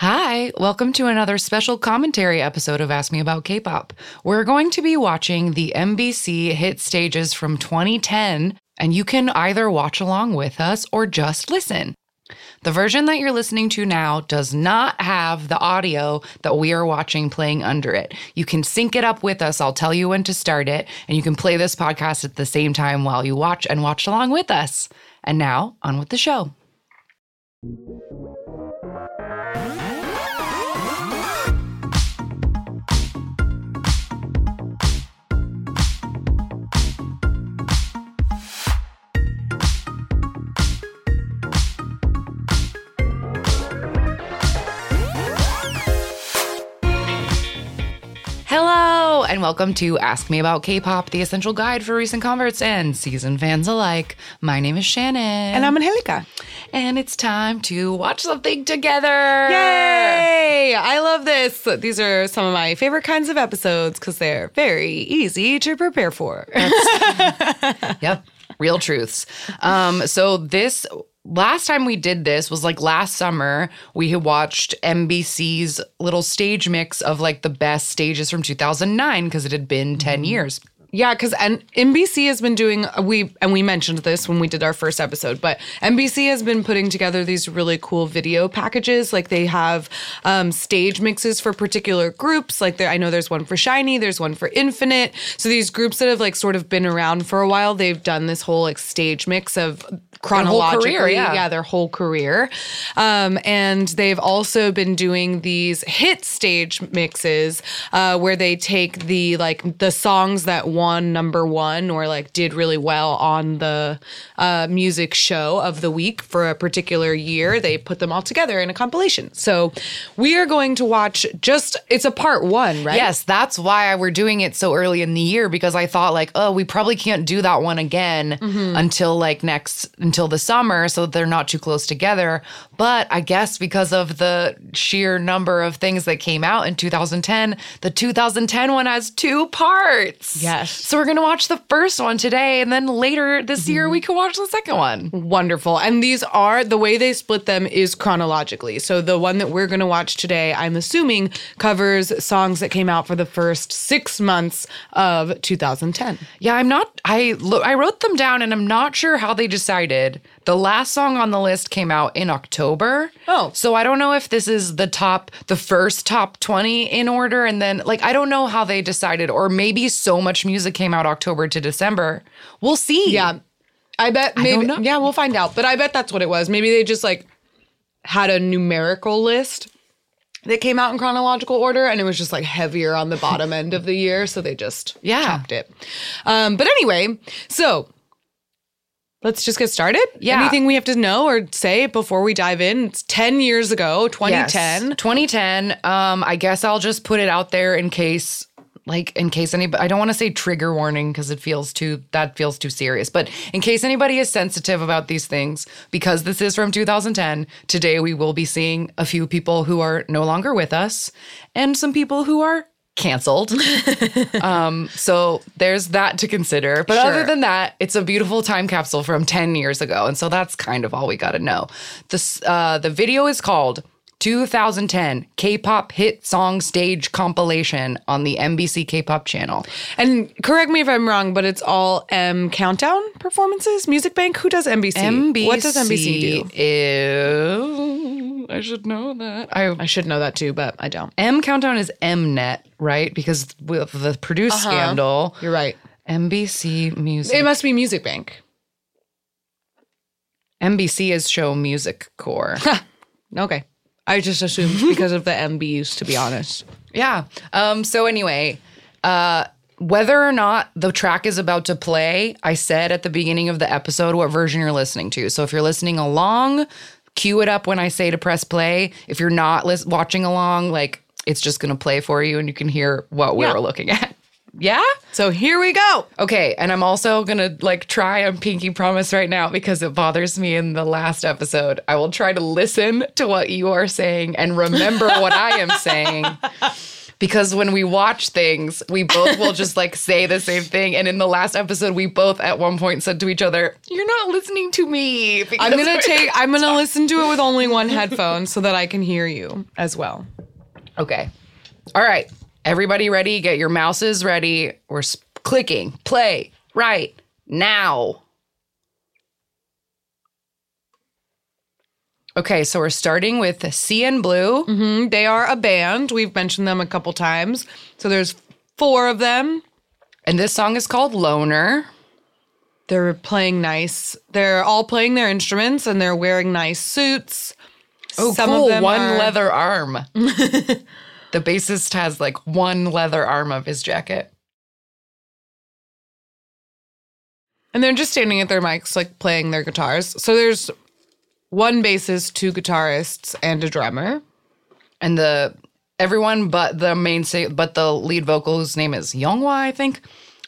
Hi, welcome to another special commentary episode of Ask Me About K pop. We're going to be watching the MBC hit stages from 2010, and you can either watch along with us or just listen. The version that you're listening to now does not have the audio that we are watching playing under it. You can sync it up with us. I'll tell you when to start it, and you can play this podcast at the same time while you watch and watch along with us. And now, on with the show. And welcome to Ask Me About K-pop, the essential guide for recent converts and seasoned fans alike. My name is Shannon, And I'm Angelica. and it's time to watch something together. Yay! I love this. These are some of my favorite kinds of episodes because they're very easy to prepare for. Yep, real truths. Um, so this last time we did this was like last summer. We had watched MBC's little stage mix of like the best stages from 2009 because it had been 10 mm-hmm. years. Yeah, because and MBC has been doing we and we mentioned this when we did our first episode, but MBC has been putting together these really cool video packages. Like they have um, stage mixes for particular groups. Like there, I know there's one for SHINee, there's one for Infinite. So these groups that have like sort of been around for a while, they've done this whole like stage mix of chronologically, career, yeah. their whole career. Um, and they've also been doing these hit stage mixes uh, where they take the like the songs that won number one or like did really well on the uh, music show of the week for a particular year. They put them all together in a compilation. So we are going to watch just it's a part one, right? Yes, that's why we're doing it so early in the year because I thought like, oh, we probably can't do that one again until like next until the summer so that they're not too close together. But I guess because of the sheer number of things that came out in 2010, the 2010 one has two parts. Yes. So we're going to watch the first one today and then later this year mm-hmm. we can watch the second one. Wonderful. And these are the way they split them is chronologically. So the one that we're going to watch today, I'm assuming, covers songs that came out for the first six months of 2010. Yeah, I'm not. I I wrote them down, and I'm not sure how they decided. The last song on the list came out in October. Oh. so I don't know if this is the top, the first top twenty in order, and then like I don't know how they decided, or maybe so much music came out October to December. We'll see. Yeah. I bet maybe. know. Yeah, we'll find out. But I bet that's what it was. Maybe they just like had a numerical list that came out in chronological order and it was just like heavier on the bottom end of the year. So they just Yeah. chopped it. Um, but anyway, so let's just get started. Yeah. Anything we have to know or say before we dive in? It's 10 years ago, 2010. Yes. 2010. Um, I guess I'll just put it out there in case, like, in case anybody, I don't want to say trigger warning because it feels too, that feels too serious. But in case anybody is sensitive about these things, because this is from 2010, today we will be seeing a few people who are no longer with us and some people who are canceled. um, so there's that to consider. But other than that, it's a beautiful time capsule from 10 years ago. And so that's kind of all we got to know. This, uh, the video is called 2010 K-pop hit song stage compilation on the MBC K-pop channel. And correct me if I'm wrong, but it's all M Countdown performances, Music Bank. Who does MBC? MBC What does MBC do? Is, I should know that. I I should know that too, but I don't. M Countdown is Mnet, right? Because with the produce uh-huh. scandal, You're right. MBC Music. It must be Music Bank. MBC is Show Music Core. Okay. I just assumed because of the MBs, to be honest. Yeah. Um, so anyway, uh, whether or not the track is about to play, I said at the beginning of the episode what version you're listening to. So if you're listening along, cue it up when I say to press play. If you're not lis- watching along, like it's just gonna play for you and you can hear what we Yeah. were looking at. Yeah? So here we go. Okay, and I'm also gonna like try and pinky promise right now because it bothers me in the last episode. I will try to listen to what you are saying and remember what I am saying. because when we watch things, we both will just like say the same thing. And in the last episode, we both at one point said to each other, "You're not listening to me." I'm gonna take. I'm gonna listen to it with only one headphone so that I can hear you as well. Okay. All right. Everybody ready? Get your mouses ready. We're clicking play right now. Okay, so we're starting with CNBLUE. Mm, They are a band. We've mentioned them a couple times. So there's four of them. And this song is called Loner. They're playing nice. They're all playing their instruments and they're wearing nice suits. Oh, Some cool. of them one are- leather arm. the bassist has like one leather arm of his jacket. And they're just standing at their mics, like playing their guitars. So there's one bassist, two guitarists, and a drummer. And the everyone but the main sa- but the lead vocal whose name is Younghwa, I think,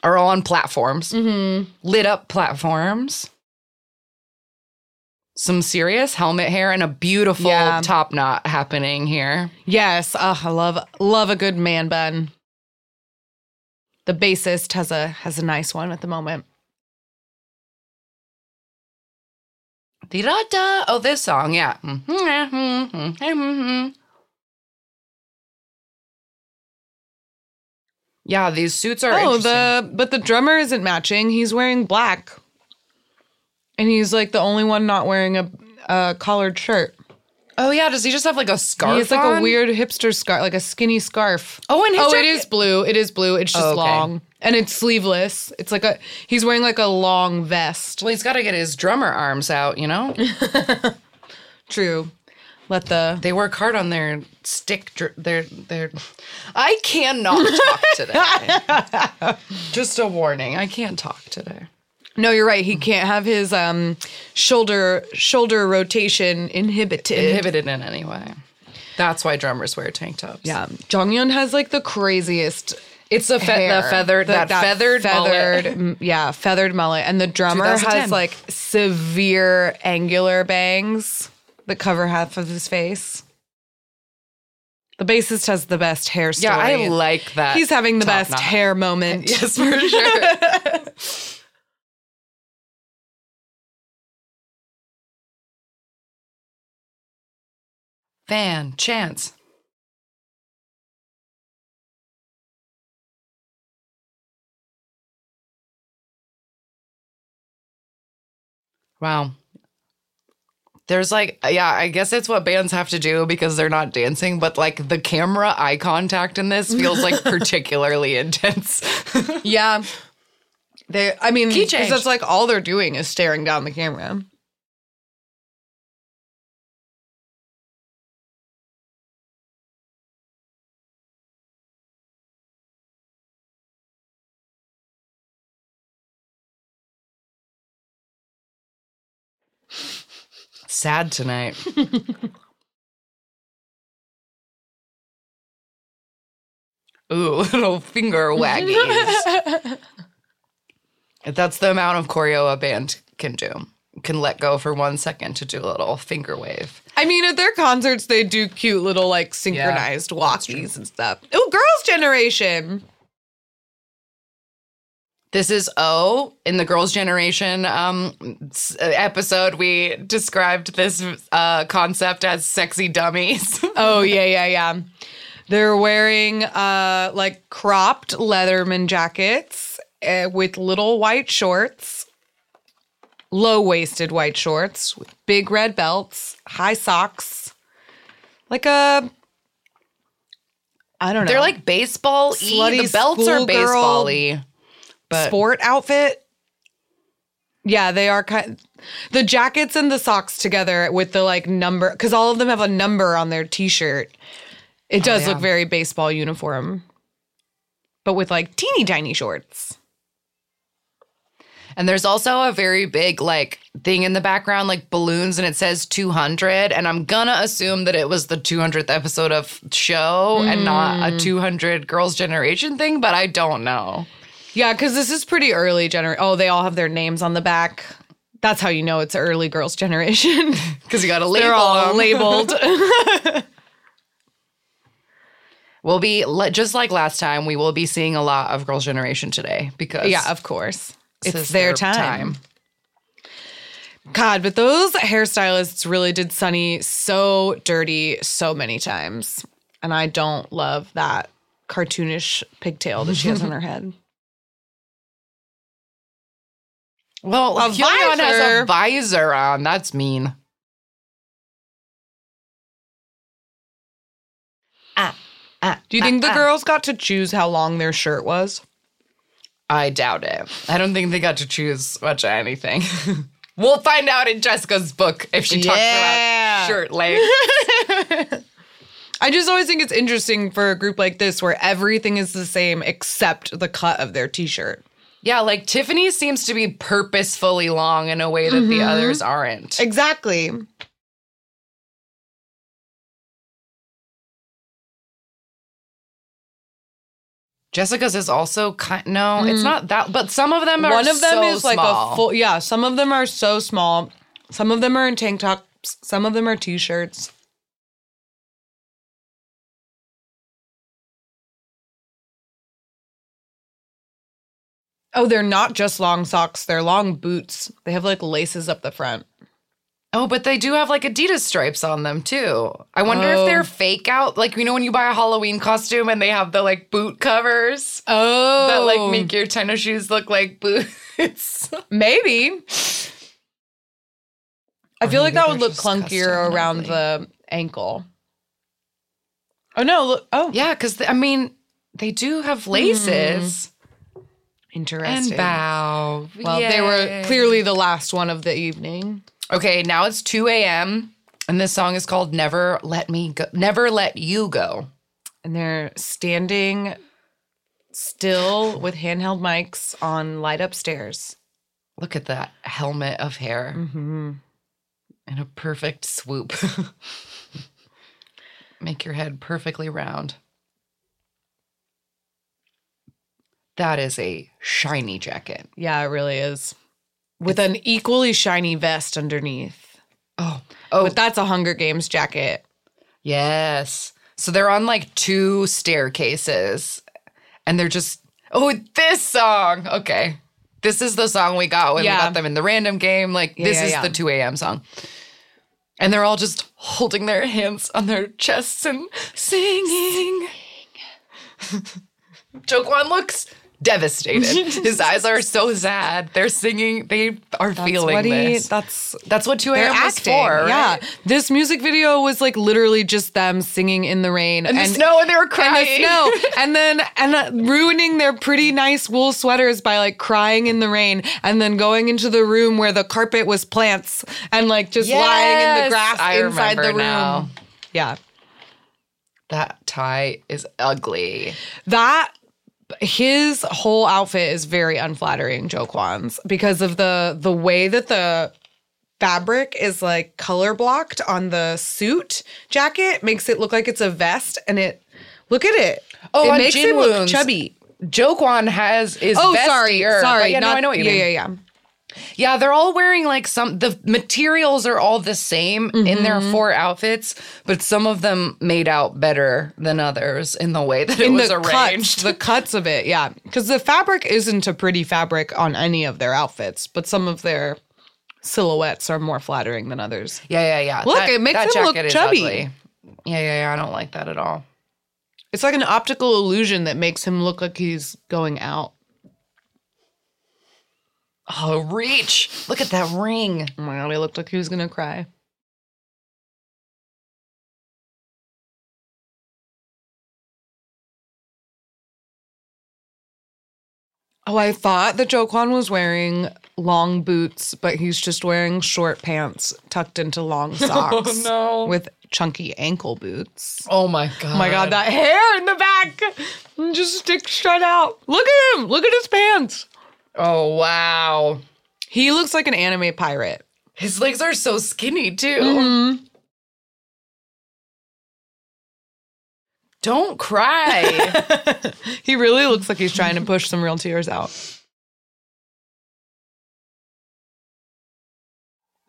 are all on platforms. mm-hmm. Lit up platforms. Some serious helmet hair and a beautiful Yeah. top knot happening here. Yes, uh, I love love a good man bun. The bassist has a has a nice one at the moment. Di-da-da. Oh, this song, yeah. Mm-hmm. Yeah, these suits are Oh, the but the drummer isn't matching. He's wearing black, and he's like the only one not wearing a, a collared shirt. oh yeah, does he just have like a scarf? Has like on? a weird hipster scarf, like a skinny scarf. Oh, and his oh, it jacket- is blue. It is blue. It's just Oh, okay. long and it's sleeveless. It's like a he's wearing like a long vest. Well, he's got to get his drummer arms out, you know. True. Let the they work hard on their stick. Dr- their their. I cannot talk today. just a warning. I can't talk today. No, you're right. He can't have his um shoulder shoulder rotation inhibited. Inhibited in any way. That's why drummers wear tank tops. yeah, Jonghyun has like the craziest it's a fe- the feathered The- that, feathered feathered mullet. m- yeah feathered mullet and the drummer has like severe angular bangs that cover half of his face the bassist has the best hair story Yeah, I like that. he's having the best knot. hair moment Yes, for sure. Fan chance. Wow. There's like, yeah, I guess it's what bands have to do because they're not dancing, but like the camera eye contact in this feels like particularly intense. yeah they i mean Key 'cause change. that's like all they're doing is staring down the camera Sad tonight. Ooh, little finger waggies. That's the amount of choreo a band can do. Can let go for one second to do a little finger wave. I mean, at their concerts, they do cute little like synchronized walkies and stuff. Oh, Girls' Generation. This is O in the Girls' Generation um, episode. We described this uh, concept as sexy dummies. Oh yeah, yeah, yeah. They're wearing uh like cropped letterman jackets uh, with little white shorts, low waisted white shorts with big red belts, high socks, like a. I don't know. They're like baseball y. The belts are baseball y. But sport outfit. Yeah, they are kind. The jackets and the socks together with the like number, because all of them have a number on their t-shirt. It oh, does Oh, yeah. look very baseball uniform, but with like teeny tiny shorts. And there's also a very big like thing in the background, like balloons, and it says 200. And I'm gonna assume that it was the 200th episode of show and not a mm. 200 Girls Generation thing, but I don't know. Yeah, because this is pretty early gener. Oh, they all have their names on the back. That's how you know it's early girls' generation. Because you got to label They're all them. labeled. We'll be just like last time. We will be seeing a lot of Girls' Generation today because Yeah, of course. It's is their, time. God, but those hairstylists really did Sunny so dirty so many times. And I don't love that cartoonish pigtail that she has on her head. Well, A Hyun has a visor on. That's mean. Ah, ah, Do you ah, think the ah. girls got to choose how long their shirt was? I doubt it. I don't think they got to choose much of anything. we'll find out in Jessica's book if she talks Yeah. about shirt length. I just always think it's interesting for a group like this where everything is the same except the cut of their t shirt. Yeah, like Tiffany seems to be purposefully long in a way that the mm-hmm. others aren't. Exactly. Jessica's is also kind. No, it's mm. not that. But some of them are. One of them so is like small. a full, yeah, some of them are so small. Some of them are in tank tops, some of them are t Oh, they're not just long socks, they're long boots. They have like laces up the front. Oh, but they do have like Adidas stripes on them too. I wonder Oh. if they're oh. fake out. Like you know when you buy a Halloween costume and they have the like boot covers Oh, that like oh. make your tennis shoes look like boots. Maybe. I feel like that would look clunkier around the ankle. Oh no! Look. Oh, yeah, because I mean they do have laces hmm. Interesting. and bow. Well, they were clearly the last one of the evening. okay. Now it's 2AM and this song is called "Never Let Me Go." Never let you go. and they're standing still with handheld mics on light up stairs. Look at that helmet of hair Mm-hmm. in a perfect swoop. Make your head perfectly round. That is a shiny jacket. Yeah, it really is. With an equally shiny vest underneath. Oh, oh, But that's a Hunger Games jacket. yes. So they're on like two staircases, and they're just oh, this song. Okay, this is the song we got when Yeah. we got them in the random game. Like Yeah, this yeah, is the 2AM song, and they're all just holding their hands on their chests and singing. Jo Kwon looks devastated. His eyes are so sad. They're singing. They are feeling what he, this. that's That's what 2 they're a.m. was acting. for, right? Yeah. This music video was like literally just them singing in the rain And, the snow, and they were and crying. the snow, and then and uh, ruining their pretty nice wool sweaters by like crying in the rain, and then going into the room where the carpet was plants, and like just lying in the grass I inside the room. now. Yeah, That tie is ugly. that his whole outfit is very unflattering, Jo Kwon's, because of the the way that the fabric is like color blocked on the suit jacket makes it look like it's a vest, and it look at it. Oh, it makes Jin him look Woon's- chubby. Jo Kwon has is Oh, sorry, vestier, sorry. but yeah, no, I know what you yeah, mean. Yeah, yeah, Yeah, they're all wearing like some. The materials are all the same in their Mm-hmm. four outfits, but some of them made out better than others in the way that it In was the arranged. cuts, the cuts of it, yeah, because the fabric isn't a pretty fabric on any of their outfits, but some of their silhouettes are more flattering than others. yeah, yeah, yeah. Look, it makes that him look chubby. ugly. Yeah, yeah, yeah. I don't like that at all. It's like an optical illusion that makes him look like he's going out. Oh, reach! Look at that ring. Oh my god, he looked like he was gonna cry. Oh, I thought that Jo Kwon was wearing long boots, but he's just wearing short pants tucked into long oh, socks no. with chunky ankle boots. Oh my god. Oh my god, that hair in the back just sticks straight out. Look at him. Look at his pants. Oh wow. He looks like an anime pirate. His legs are so skinny too. Mm-hmm. Don't cry. he really looks like he's trying to push some real tears out.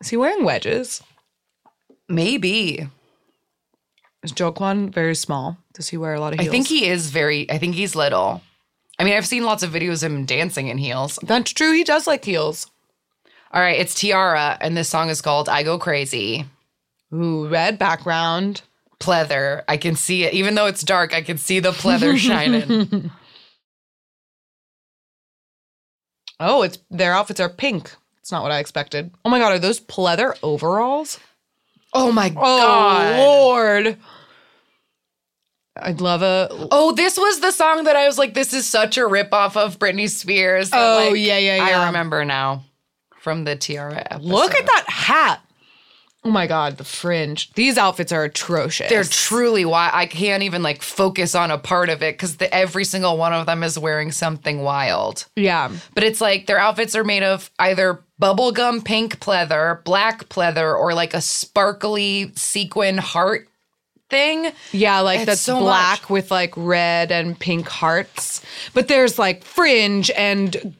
Is he wearing wedges? Maybe. Is Jo Kwon very small? Does he wear a lot of heels? I think he is very. I think he's little. I mean, I've seen lots of videos of him dancing in heels. That's true. He does like heels. All right, it's T-ara, and this song is called "I Go Crazy." Ooh, red background. Pleather. I can see it, even though it's dark. I can see the pleather shining. Oh, it's their outfits are pink. It's not what I expected. Oh my god, are those pleather overalls? Oh my Oh god! lord. I'd love a Oh, this was the song that I was like, this is such a ripoff of Britney Spears. that, Oh, like, yeah, yeah, yeah. I remember now from the T-ara episode. look at that hat. Oh my god, the fringe. These outfits are atrocious. They're truly why I can't even like focus on a part of it because every single one of them is wearing something wild. yeah. But it's like their outfits are made of either bubblegum pink pleather, black pleather, or like a sparkly sequin heart thing. Yeah, like It's that's so black much. with like red and pink hearts. But there's like fringe and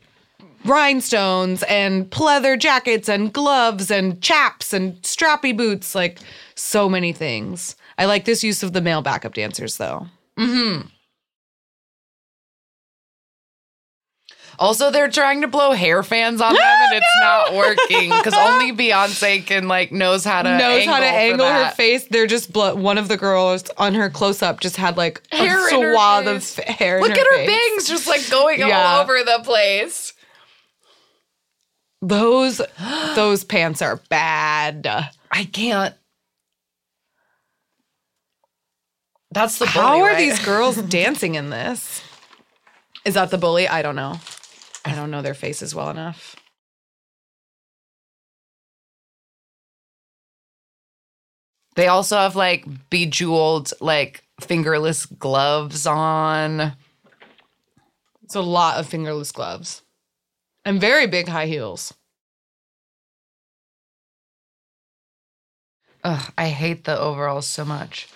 rhinestones and pleather jackets and gloves and chaps and strappy boots, like so many things. I like this use of the male backup dancers though. Mm-hmm. Also, they're trying to blow hair fans on them, and it's not working because only Beyonce can like knows how to Knows how to angle her that. face. They're just blo- one of the girls on her close up just had like Hair a swath of f- hair. Look at her face. bangs just like going Yeah. all over the place. Those those pants are bad. I can't. That's the How are right? these girls dancing in this? Is that the bully? I don't know. I don't know their faces well enough. They also have like bejeweled, like fingerless gloves on. It's a lot of fingerless gloves and very big high heels. Ugh, I hate the overalls so much.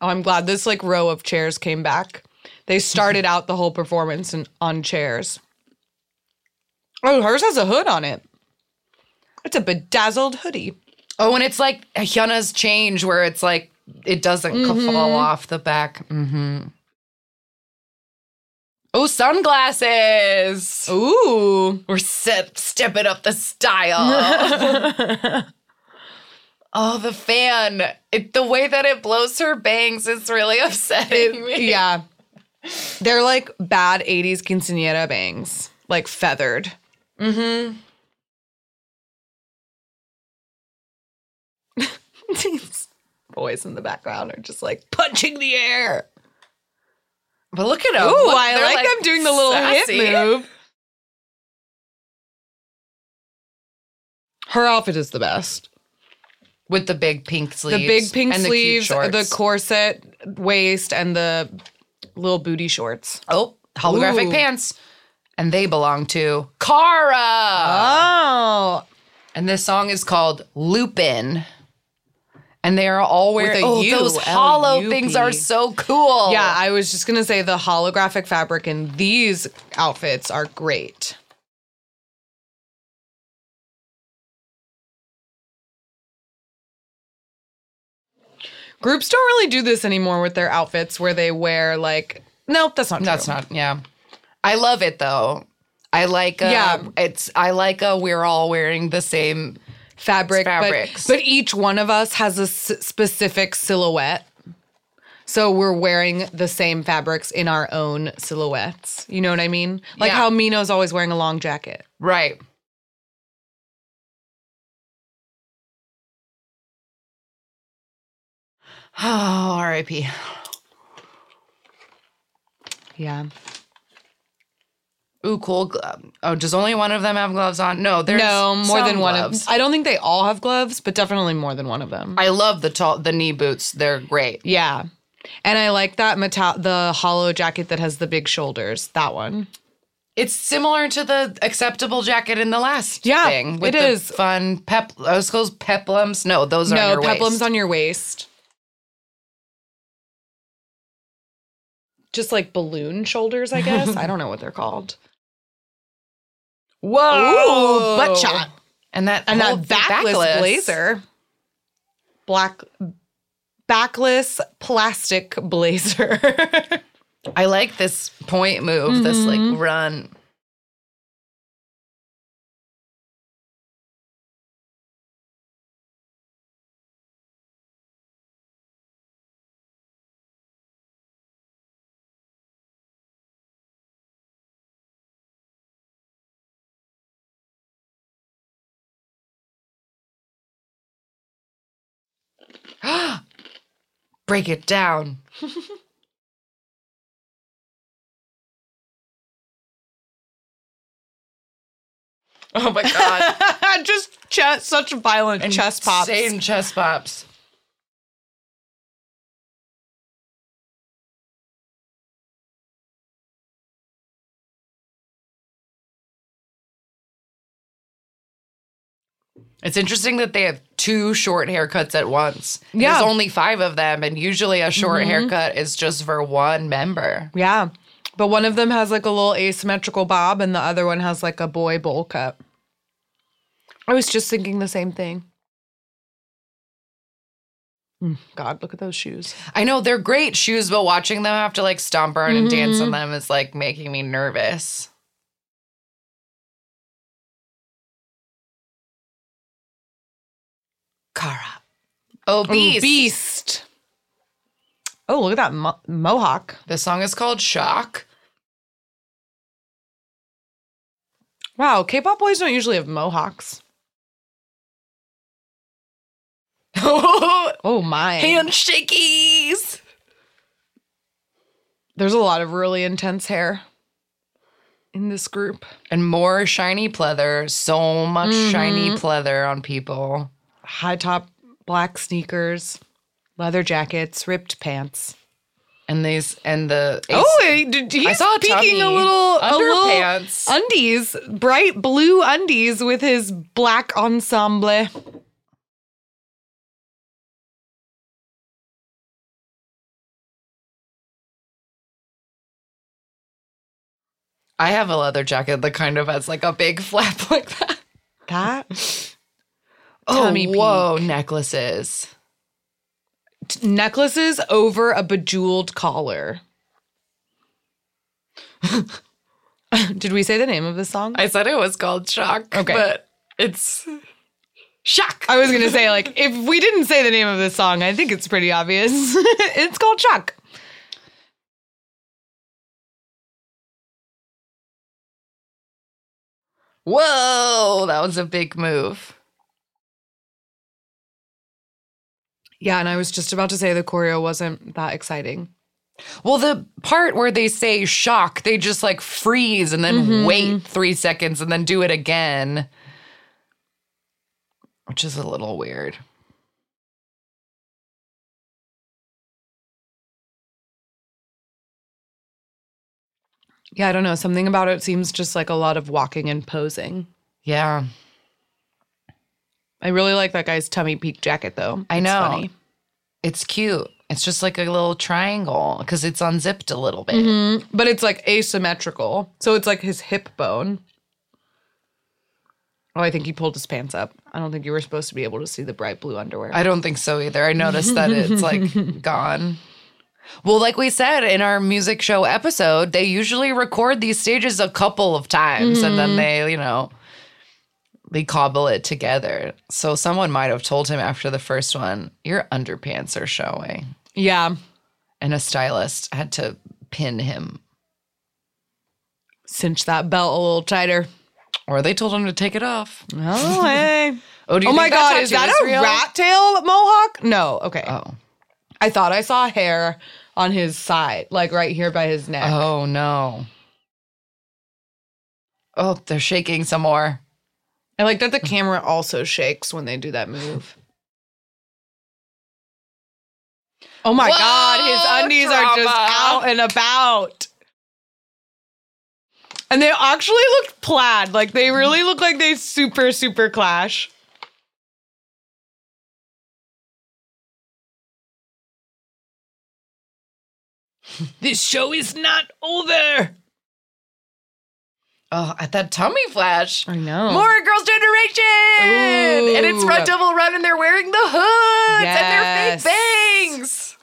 Oh, I'm glad this like row of chairs came back. They started out the whole performance in, on chairs. Oh, hers has a hood on it. It's a bedazzled hoodie. Oh, and it's like Hyuna's change where it's like it doesn't Mm-hmm. fall off the back. Mm-hmm. Oh, sunglasses. Ooh. We're set, stepping up the style. oh, the fan. It, the way that it blows her bangs is really upsetting me. yeah. They're like bad 80s quinceanera bangs, like feathered. Mm-hmm. These boys in the background are just like punching the air. But look at them. Ooh, Look, I they're, like, them doing the little sassy. hip move. Her outfit is the best. With the big pink sleeves. The big pink and the sleeves, the, shorts. corset waist, and the little booty shorts. Oh, holographic Ooh. pants. And they belong to Kara. Oh, And this song is called Lupin. And they are all wearing oh, U, those hollow L-U-P. things are so cool. yeah. I was just gonna say the holographic fabric in these outfits are great. Groups don't really do this anymore with their outfits where they wear like nope, that's not true. That's not yeah. I love it though. I like uh, Yeah. it's I like a we're all wearing the same fabric, but- Fabrics. But, each one of us has a s- specific silhouette. So we're wearing the same fabrics in our own silhouettes. You know what I mean? Like Yeah. how Mino's always wearing a long jacket. right. Oh, R.I.P. Yeah. Ooh, cool. Oh, does only one of them have gloves on? No, there's no, more than one gloves. of I don't think they all have gloves, but definitely more than one of them. I love the tall, the knee boots. They're great. yeah. And I like that metal the hollow jacket that has the big shoulders. That one. It's similar to the acceptable jacket in the last Yeah, thing. With it the is. fun pep. Oh, Was called peplums. No, those are no, peplums waist. on your waist. Just like balloon shoulders, I guess. I don't know what they're called. Whoa, Ooh, butt shot. and that And that backless, backless blazer. Black backless plastic blazer. I like this point move, this Mm-hmm. like run. Break it down. Oh my god. Just chest, such violent chest pops. Insane chest pops. It's interesting that they have two short haircuts at once. Yeah. There's only five of them, and usually a short haircut is just for one member. Yeah. But one of them has like a little asymmetrical bob and the other one has like a boy bowl cut. I was just thinking the same thing. Mm, God, look at those shoes. I know they're great shoes, but watching them have to like stomp around and dance on them is like making me nervous. Kara. Oh, beast. Beast. Oh, look at that mo- mohawk. The song is called Shock. Wow, K-pop boys don't usually have mohawks. Oh my. Handshakies. There's a lot of really intense hair in this group. And more shiny pleather. So much shiny mm-hmm. pleather on people. High top black sneakers, leather jackets, ripped pants. And these and the Oh, he- did- he's I saw a peeking a little a little Underpants. undies, bright blue undies with his black ensemble. I have a leather jacket that kind of has like a big flap like that. That Oh, Tummy peak. whoa, necklaces. necklaces over a bejeweled collar. Did we say the name of the song? I said it was called Shock. Okay. But it's Shock. I was gonna say, like, if we didn't say the name of the song, I think it's pretty obvious. it's called Shock. Whoa, that was a big move. Yeah, and I was just about to say the choreo wasn't that exciting. Well, the part where they say shock, they just like freeze and then mm-hmm. wait three seconds and then do it again, which is a little weird. Yeah, I don't know. Something about it seems just like a lot of walking and posing. Yeah. I really like that guy's tummy peak jacket, though. I It's know. funny. It's cute. It's just like a little triangle because it's unzipped a little bit. Mhm. But it's like asymmetrical. So it's like his hip bone. Oh, I think he pulled his pants up. I don't think you were supposed to be able to see the bright blue underwear. I don't think so either. I noticed that it's like gone. Well, like we said in our music show episode, they usually record these stages a couple of times and then they, you know, they cobble it together. So someone might have told him after the first one, your underpants are showing. yeah. And a stylist had to pin him. Cinch that belt a little tighter. Or they told him to take it off. Oh, hey. Oh, do you oh my God. Is that a real? rat tail mohawk? No. Okay. Oh. I thought I saw hair on his side, like right here by his neck. Oh no. Oh, they're shaking some more. I like that the camera also shakes when they do that move. Oh my Whoa, god, his undies are just out and about. And they actually look plaid. Like they mm-hmm. really look like they super, super clash. this show is not over. Oh, at that tummy flash. I know. More Girls' Generation! And it's Ooh. Run Devil Run and they're wearing the hoods and their fake bangs.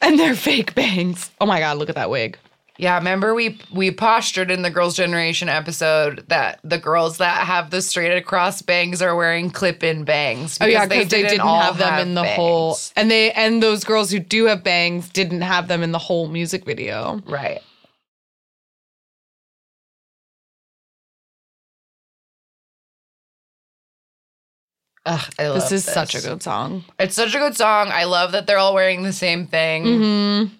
And they're fake bangs. Oh my god, look at that wig. Yeah, remember we we postured in the Girls' Generation episode that the girls that have the straight across bangs are wearing clip-in bangs. Oh yeah, because they didn't have them in the whole and they and those girls who do have bangs didn't have them in the whole music video. Right. Ugh, This is such a good song. It's such a good song. I love that they're all wearing the same thing. Mm-hmm.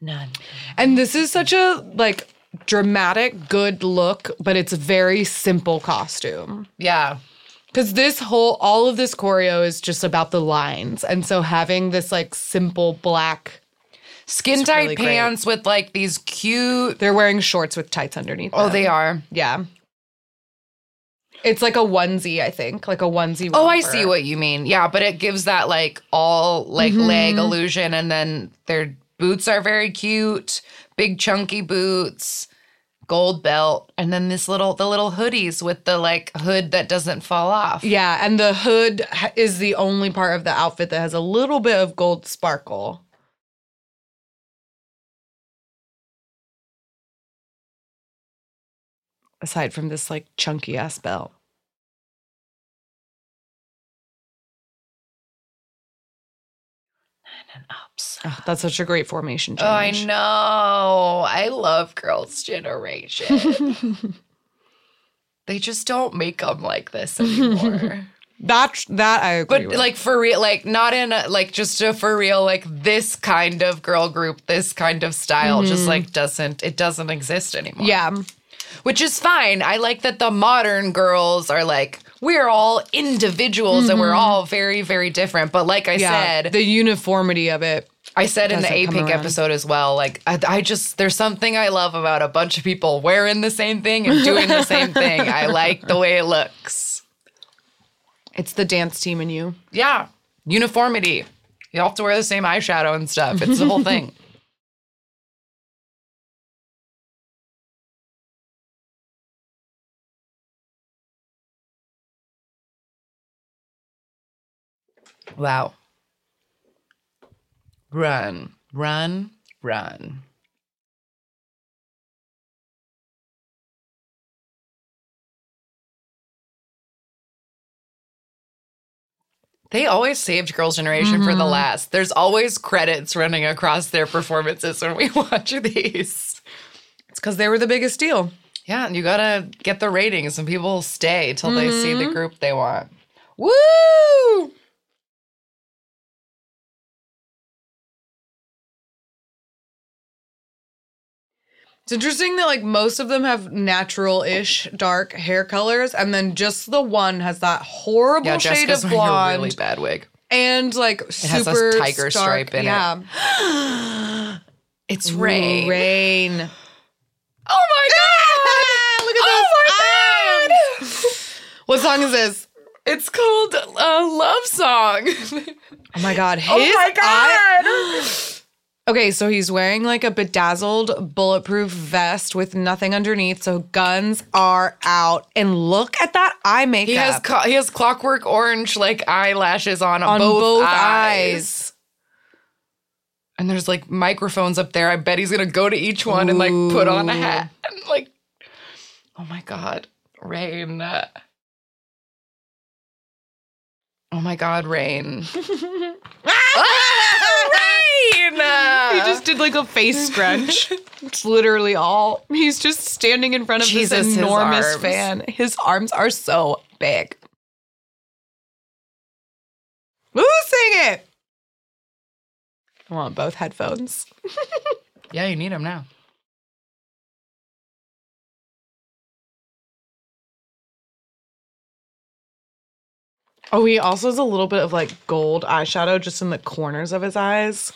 None. And this is such a like dramatic, good look, but it's a very simple costume. Yeah. Because this whole, all of this choreo is just about the lines. And so having this like simple black, Skin tight really great. pants with like these cute. they're wearing shorts with tights underneath. Oh, them. they are. Yeah. It's like a onesie, I think, like a onesie. Oh, I see what you mean. Yeah, but it gives that like all like Mm-hmm. leg illusion, and then their boots are very cute, big chunky boots, gold belt, and then this little the little hoodies with the like hood that doesn't fall off. Yeah, and the hood is the only part of the outfit that has a little bit of gold sparkle. Aside from this like chunky ass ups. Oh, that's such a great formation change. Oh, I know. I love Girls' Generation. they just don't make them like this anymore. That that I agree But with. like for real, like not in a, like just a for real, like this kind of girl group, this kind of style, just mm-hmm. like doesn't it doesn't exist anymore. yeah, which is fine. I like that the modern girls are like we're all individuals and we're mm-hmm. all very very different. But like I yeah. said, the uniformity of it. I said in the APIC around. episode as well. Like I, I just there's something I love about a bunch of people wearing the same thing and doing the same thing. I like the way it looks. It's the dance team in you. Yeah. Uniformity. You all have to wear the same eyeshadow and stuff. It's the whole thing. Wow. Run, run, run. They always saved Girls' Generation for the mm-hmm. last. There's always credits running across their performances when we watch these. It's because they were the biggest deal. Yeah, and you gotta get the ratings, and people stay till they see the mm-hmm. group they want. Woo! It's interesting that like most of them have natural-ish dark hair colors, and then just the one has that horrible Yeah, shade Jessica's of blonde a really bad wig. and like a super tiger stark- stripe in it. It's rain. Rain. Oh my god! Look at oh this my god! What song is this? It's called a love song. Oh my god. Oh His oh my god! Okay, so he's wearing like a bedazzled bulletproof vest with nothing underneath, so guns are out. And look at that eye makeup. He has co- he has clockwork orange like eyelashes on, on both, both, eyes. eyes. And there's like microphones up there. I bet he's gonna go to each one and like put on a hat and like. Oh my god, Rain! Oh my god, Rain! ah, Rain! He just did like a face scrunch. it's literally all. He's just standing in front of Jesus, this his enormous arms. fan. His arms are so big. Woo, sing it. I want both headphones. yeah, you need them now. Oh, he also has a little bit of like gold eyeshadow just in the corners of his eyes.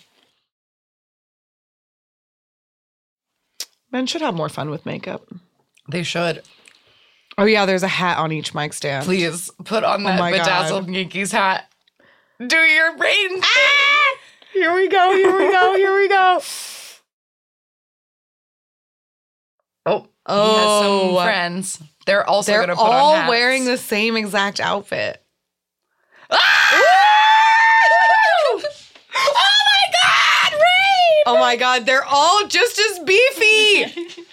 Men should have more fun with makeup. They should Oh yeah, there's a hat on each mic stand. please put on oh that my God. bedazzled Yankees hat. Do your Rain ah! thing. Here we go, here we go, here we go. Oh, he Oh. has some oh. friends. They're also They're gonna put on all wearing the same exact outfit. Ah! Oh my god, they're all just as beefy.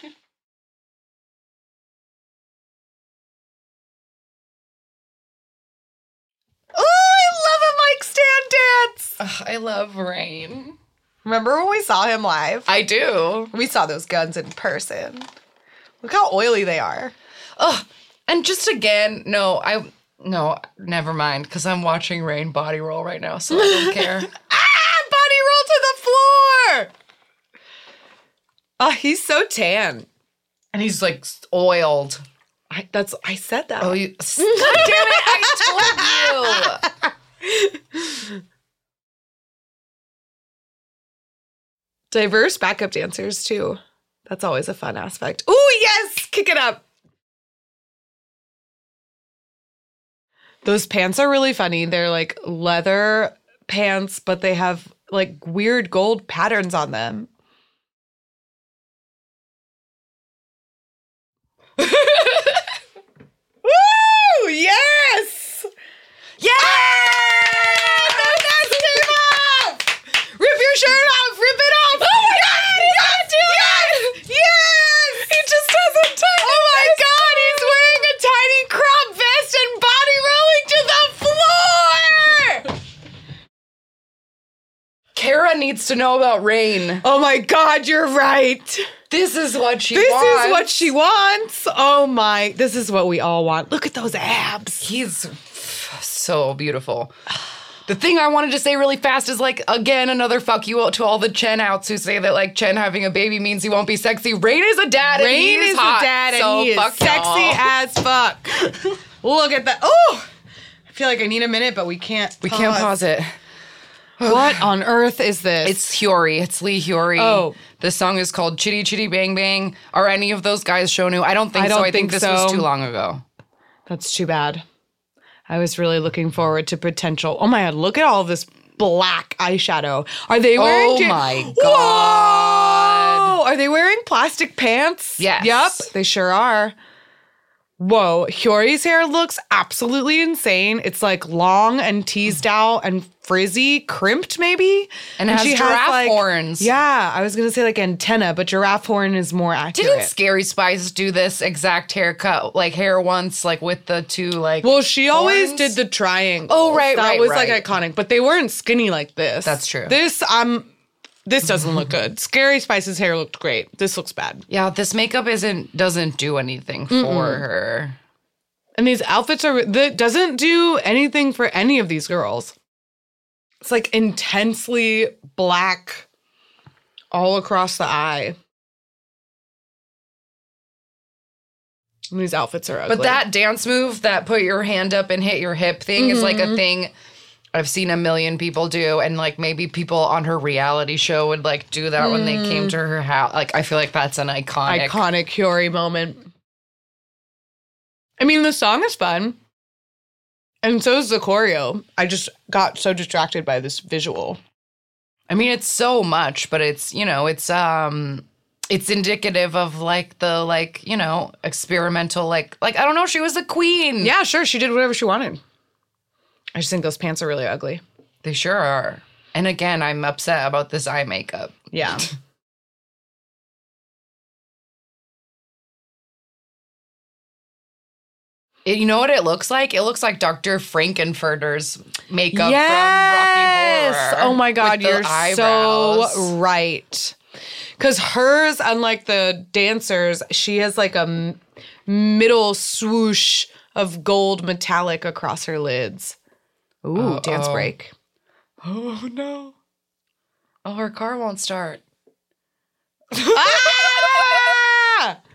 oh, I love a mic Stand dance. Ugh, I love Rain. Remember when we saw him live? I do. We saw those guns in person. Look how oily they are. Ugh. And just again, no, I no, never mind, because I'm watching Rain body roll right now, so I don't care. Ah, body roll to the floor. Oh, he's so tan. And he's like oiled. I, that's I said that. Oh, you God damn it! I told you. Diverse backup dancers too. That's always a fun aspect. Oh yes, kick it up. Those pants are really funny. They're like leather pants, but they have like weird gold patterns on them. Woo! Yes! Yes! Rip your shirt off! Rip it off! Kara needs to know about Rain. Oh my god, you're right. This is what she This wants. is what she wants. Oh my, this is what we all want. Look at those abs. He's so beautiful. The thing I wanted to say really fast is like again another fuck you to all the Chen outs who say that like Chen having a baby means he won't be sexy. Rain is a dad. and he Rain is hot, the dad so and he is sexy as fuck. Look at that. Oh, I feel like I need a minute, but we can't. we can't pause it. What on earth is this? It's Hyori. It's Lee Hyori. Oh. the song is called Chitty Chitty Bang Bang. Are any of those guys Shownu? I don't think I so. don't I think, think this so. was too long ago. That's too bad. I was really looking forward to potential. Oh my god, look at all this black eyeshadow. Are they oh wearing Oh ja- my Whoa! Are they wearing plastic pants? Yes. Yep, they sure are. Whoa, Hyori's hair looks absolutely insane. It's like long and teased out and frizzy, crimped maybe. And it has giraffe horns. Yeah, I was gonna say like antenna, but giraffe horn is more accurate. Didn't Scary Spice do this exact haircut, like hair once, like with the two like? Well, she always did the triangle. Oh, right, that right, was right. like iconic, but they weren't skinny like this. That's true. This um, this doesn't look good. Scary Spice's hair looked great. This looks bad, Yeah, this makeup isn't doesn't do anything for her. and these outfits are that doesn't do anything for any of these girls. It's like intensely black, all across the eye. And these outfits are ugly. But that dance move, that put your hand up and hit your hip thing, is like Mm-hmm. a thing I've seen a million people do, and like maybe people on her reality show would like do that when they came to her house. Like I feel like that's an iconic. iconic Hyori moment. I mean, the song is fun. And so is the choreo. I just got so distracted by this visual. I mean, it's so much, but it's you know, it's um, it's indicative of like the like you know experimental like like I don't know. She was a queen. Yeah, sure. She did whatever she wanted. I just think those pants are really ugly. they sure are. And again, I'm upset about this eye makeup. Yeah. It- you know what it looks like? It looks like Dr. Frank-N-Furter's makeup yes. from Rocky Horror. Oh my God. You're eyebrows. so right. Because hers, unlike the dancers, she has like a middle swoosh of gold metallic across her lids. Ooh, dance Uh-oh. break. Oh no. Oh, her car won't start. ah!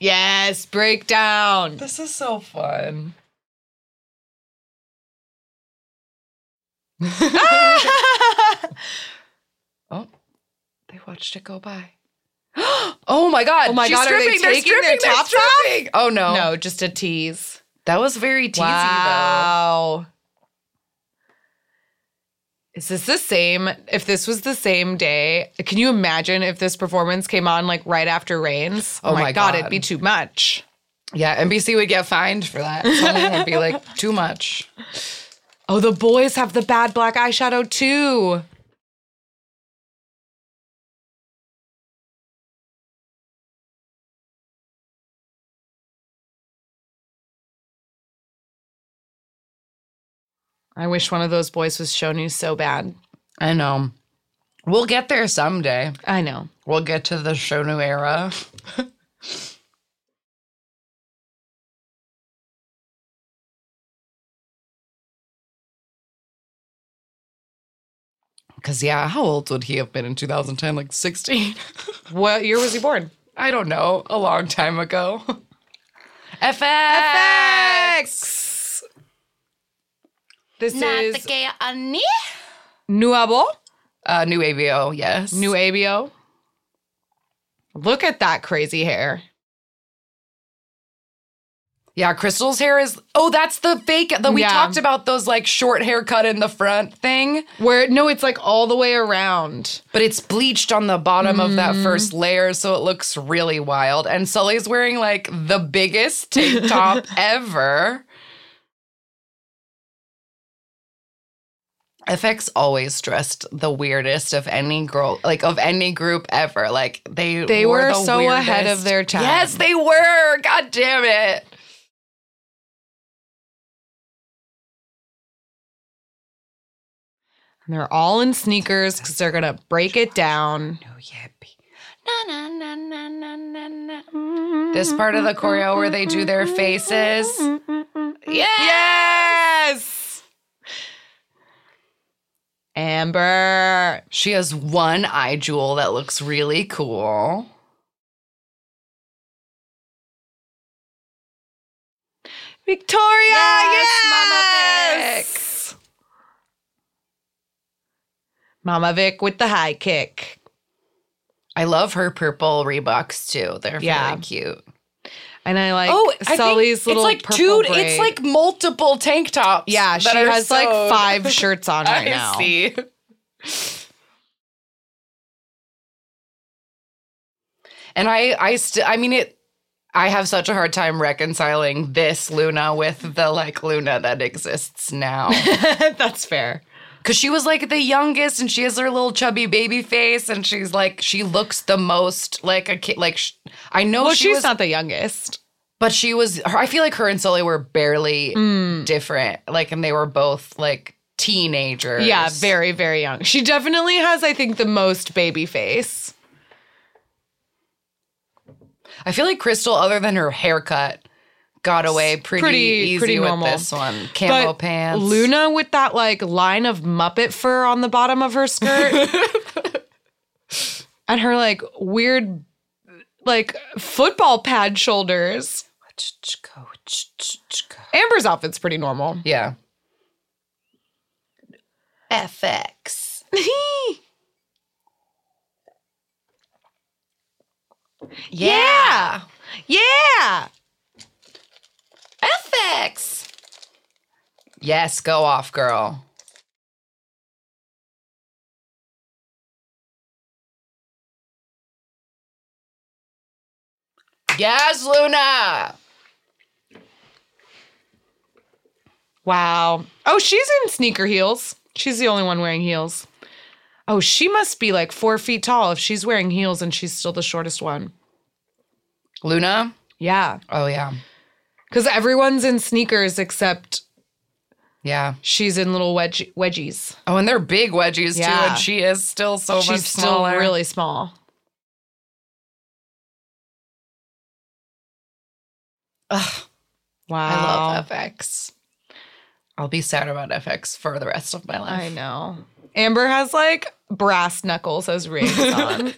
Yes, breakdown. This is so fun. Oh, they watched it go by. oh my god! Oh my she's God, are they stripping, they're taking their stripping, they're tops off? Oh no, no, just a tease. That was very teasy though. wow. Is this the same? If this was the same day, can you imagine if this performance came on like right after Rains? Oh, oh my God. it'd be too much. Yeah, MBC would get fined for that. Someone would be like, too much. Oh, the boys have the bad black eyeshadow too. I wish one of those boys was Shownu so bad. I know. We'll get there someday. I know. We'll get to the Shownu era. Because, yeah, how old would he have been in 2010? Like 16? What year was he born? I don't know. A long time ago. FX! X. This is Nuevo, Uh, NU ABO, yes. NU ABO. Look at that crazy hair. Yeah, Krystal's hair is. Oh, that's the fake. That we Yeah. talked about those like short haircut in the front thing, Where no, it's like all the way around. but it's bleached on the bottom of that Mm. first layer, so it looks really wild. And Sulli's wearing like the biggest tank top ever. FX always dressed the weirdest of any girl, like of any group ever. Like they They wore were the so ahead of their time. Yes, they were. God damn it. And they're all in sneakers because they're gonna break it down. No yippee. Na, na, na, na, na, na, na. This part of the choreo where they do their faces. Yeah. Yes. Amber. She has one eye jewel that looks really cool. Victoria. Yes, Mama yes! Mama Vic with the high kick. I love her purple Reeboks too. They're Yeah. really cute. And I like Oh, I Sulli's little it's like two. braid. It's like multiple tank tops. yeah, she has like five shirts on right I now. see. And I, I still, I mean, it. I have such a hard time reconciling this Luna with the like Luna that exists now. That's fair. Cause she was like the youngest, and she has her little chubby baby face, and she's like she looks the most like a kid. Like sh- I know Well, she she's was, not the youngest. but she was. Her, I feel like her and Sulli were barely Mm. different. Like, and they were both like teenagers. Yeah, very, very young. She definitely has, I think, the most baby face. I feel like Krystal, other than her haircut, got away pretty, Pretty- easy pretty with normal. this one. Camo But pants. Luna with that like line of Muppet fur on the bottom of her skirt. and her like weird like football pad shoulders. Amber's outfit's pretty normal. Yeah. FX. Yeah. Yeah. FX. Yes, go off, girl. Yes, Luna. Wow. Oh, she's in sneaker heels. She's the only one wearing heels. Oh, she must be like four feet tall if she's wearing heels and she's still the shortest one. Luna? Yeah. Oh, yeah. Because everyone's in sneakers except Yeah. she's in little wedge- wedgies. Oh, and they're big wedgies too, Yeah. and she is still so much she's still really small. Ugh, Wow. I love FX. I'll be sad about FX for the rest of my life. I know. Amber has like brass knuckles as rings on.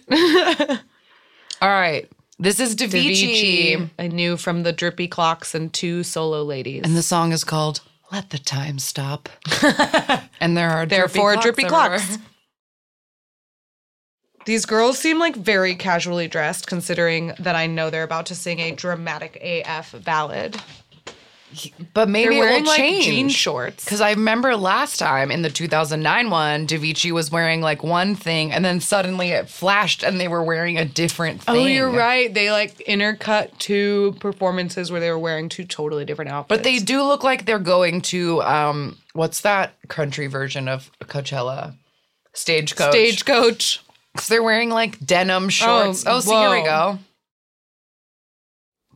All right. This is Davichi. I knew from the drippy clocks and two solo ladies. And the song is called Let the Time Stop. and there are Therefore, drippy everywhere. clocks. These girls seem like very casually dressed, considering that I know they're about to sing a dramatic AF ballad. But maybe They're it wearing will like change. jean shorts. Because I remember last time in the 2009 one, Davichi was wearing like one thing and then suddenly it flashed and they were wearing a different thing. Oh, you're right. They like intercut two performances where they were wearing two totally different outfits. But they do look like they're going to, um, what's that country version of Coachella? Stagecoach. stagecoach. So they're wearing like denim oh, shorts. Oh, see, here we go.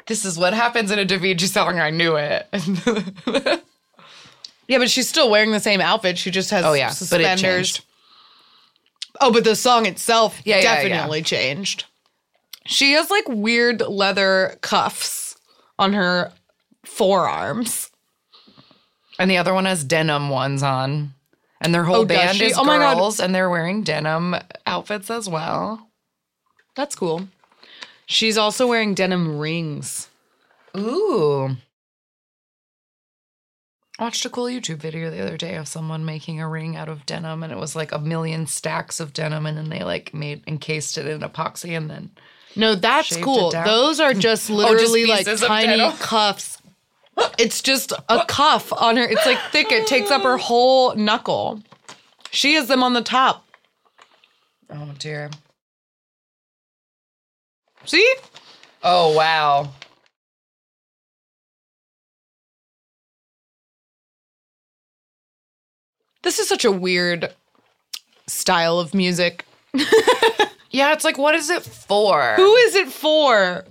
This is what happens in a Davichi song. I knew it. Yeah, but she's still wearing the same outfit. She just has Oh, yeah, but it suspenders. changed. Oh, but the song itself Yeah, yeah, yeah. definitely changed. She has like weird leather cuffs on her forearms. And the other one has denim ones on. And their whole Oh, band is Oh girls, and they're wearing denim outfits as well. That's cool. She's also wearing denim rings. Ooh. I watched a cool YouTube video the other day of someone making a ring out of denim, and it was like a million stacks of denim, and then they like made encased it in epoxy, and then No, that's cool. Those are oh, just literally like pieces of tiny cuffs. It's just a cuff on her. It's like thick. It takes up her whole knuckle. She has them on the top. oh dear, See? oh wow, This is such a weird style of music. yeah. It's like, what is it for? Who is it for?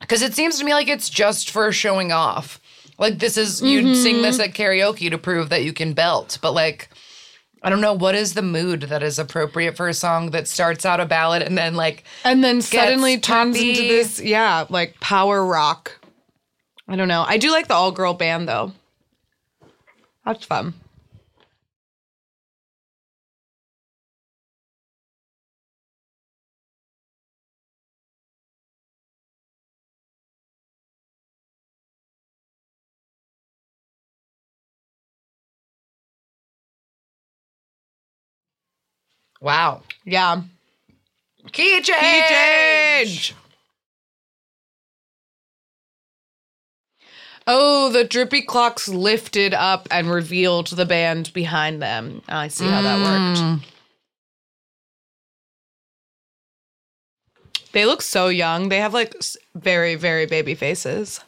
Because it seems to me like it's just for showing off. Like this is you'd sing this mm-hmm. at karaoke to prove that you can belt, but like. I don't know what is the mood that is appropriate for a song that starts out a ballad and then like And then suddenly turns poppy. into this, yeah, like power rock. I don't know. I do like the all girl band though. That's fun. Wow. Yeah. Key change. Key change. Oh, the drippy clocks lifted up and revealed the band behind them. I see how that worked. Mm. They look so young. They have like s- very, very baby faces.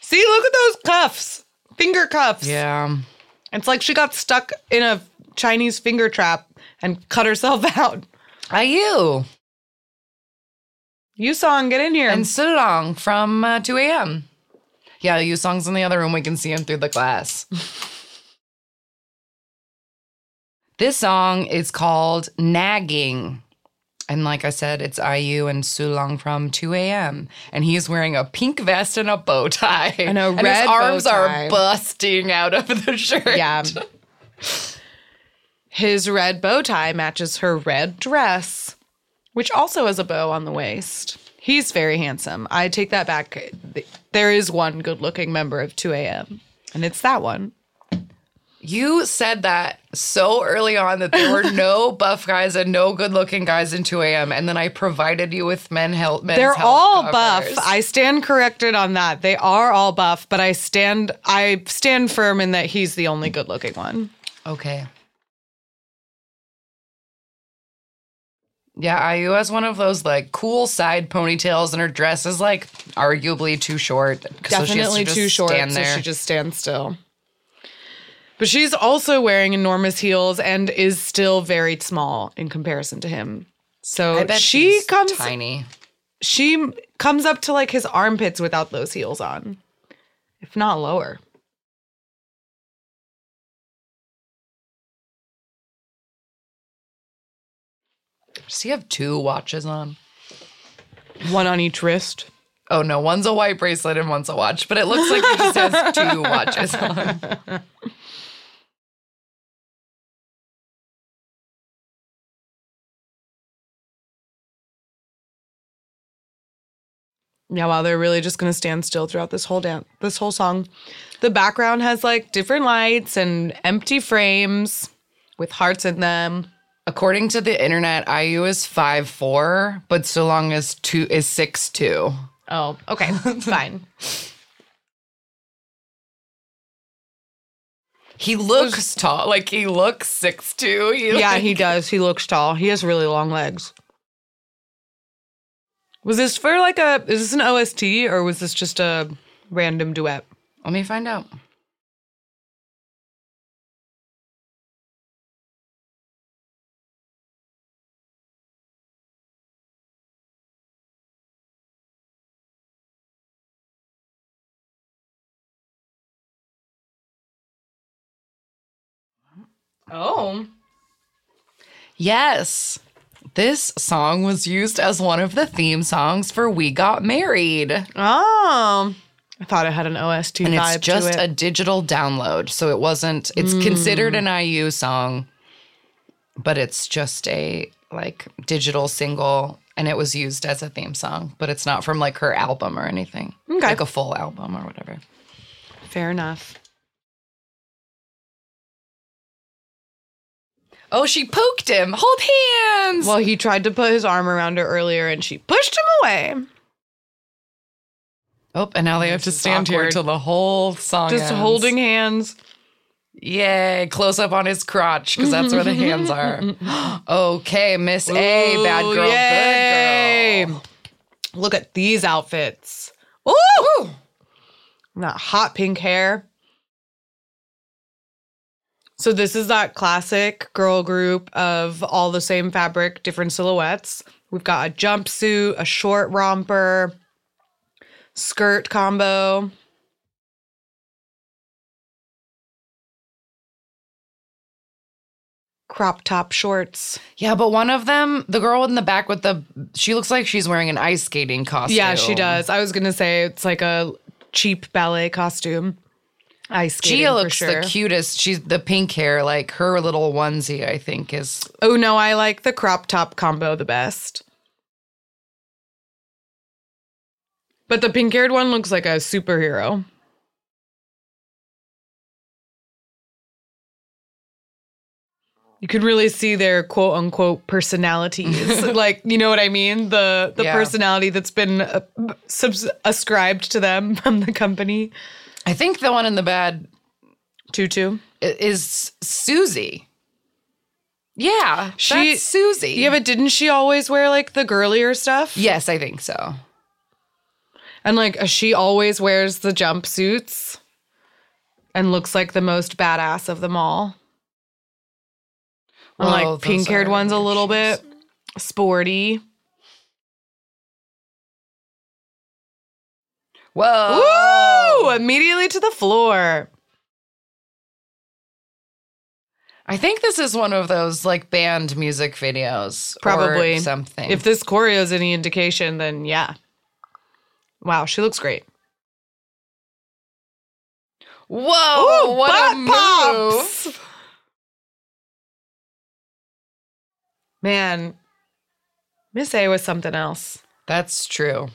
See, look at those cuffs, finger cuffs. Yeah. It's like she got stuck in a Chinese finger trap and cut herself out. IU You You song, get in here. and Seulong from uh, 2AM Yeah, you songs in the other room. We can see him through the glass. this song is called Nagging. And like I said, it's IU and Seulong from 2AM And he's wearing a pink vest and a bow tie. And a his red bow arms tie. are busting out of the shirt. Yeah. His red bow tie matches her red dress, which also has a bow on the waist. He's very handsome. I take that back. There is one good looking member of 2AM, and it's that one. You said that so early on that there were no buff guys and no good looking guys in 2AM And then I provided you with men men's They're health all covers. buff. I stand corrected on that. They are all buff, but I stand I stand firm in that he's the only good looking one. Okay. Yeah, IU has one of those like cool side ponytails, and her dress is like arguably too short. so Definitely just too short, so she just stands still. But she's also wearing enormous heels and is still very small in comparison to him. So she comes tiny. she comes up to like his armpits without those heels on. If not lower. Does he have two watches on? One on each wrist. Oh no, one's a white bracelet and one's a watch, but it looks like he just has two watches on. Yeah, wow, they're really just gonna stand still throughout this whole dance, this whole song. The background has like different lights and empty frames with hearts in them. According to the internet, IU is five four, but so long as two is six two. Oh, okay, fine. He looks tall, like he looks six two. He Yeah, like- he does. He looks tall. He has really long legs. Was this for like a? Is this an OST or was this just a random duet? Let me find out. Oh. Yes. This song was used as one of the theme songs for We Got Married. Oh. I thought it had an OST And vibe it's just to a digital download. So it wasn't, it's considered an IU song, but it's just a like digital single. And it was used as a theme song, but it's not from like her album or anything. Okay. Like a full album or whatever. Fair enough. Oh, she poked him. Hold hands. Well, he tried to put his arm around her earlier and she pushed him away. oh, and now they have to stand here till the whole song Just ends. holding hands. Yay, close up on his crotch because that's where the hands are. okay, Miss A, bad girl, yay. good girl. Look at these outfits. Ooh! That hot pink hair. So this is that classic girl group of all the same fabric, different silhouettes. We've got a jumpsuit, a short romper, skirt combo. Crop top shorts. Yeah, but one of them, the girl in the back with the, she looks like she's wearing an ice skating costume. Yeah, she does. I was gonna say it's like a cheap ballet costume. Ice skating Jia looks sure. the cutest. She's the pink hair, like her little onesie, I think is. Oh no, I like the crop top combo the best. But the pink haired one looks like a superhero. You can really see their quote unquote personalities. like, you know what I mean? The the Yeah. personality that's been uh, subs- ascribed to them from the company. I think the one in the bad Tutu. is Suzy. Yeah, She- that's Suzy. Yeah, but didn't she always wear like the girlier stuff? yes, I think so. And like uh, she always wears the jumpsuits and looks like the most badass of them all. And like pink haired one's a little bit sporty. Whoa! Woo! Immediately to the floor. I think this is one of those like band music videos, or Probably. something. If this choreo is any indication, then yeah. Wow, she looks great. Whoa! Ooh, what a move! Man, Miss A was something else. That's true.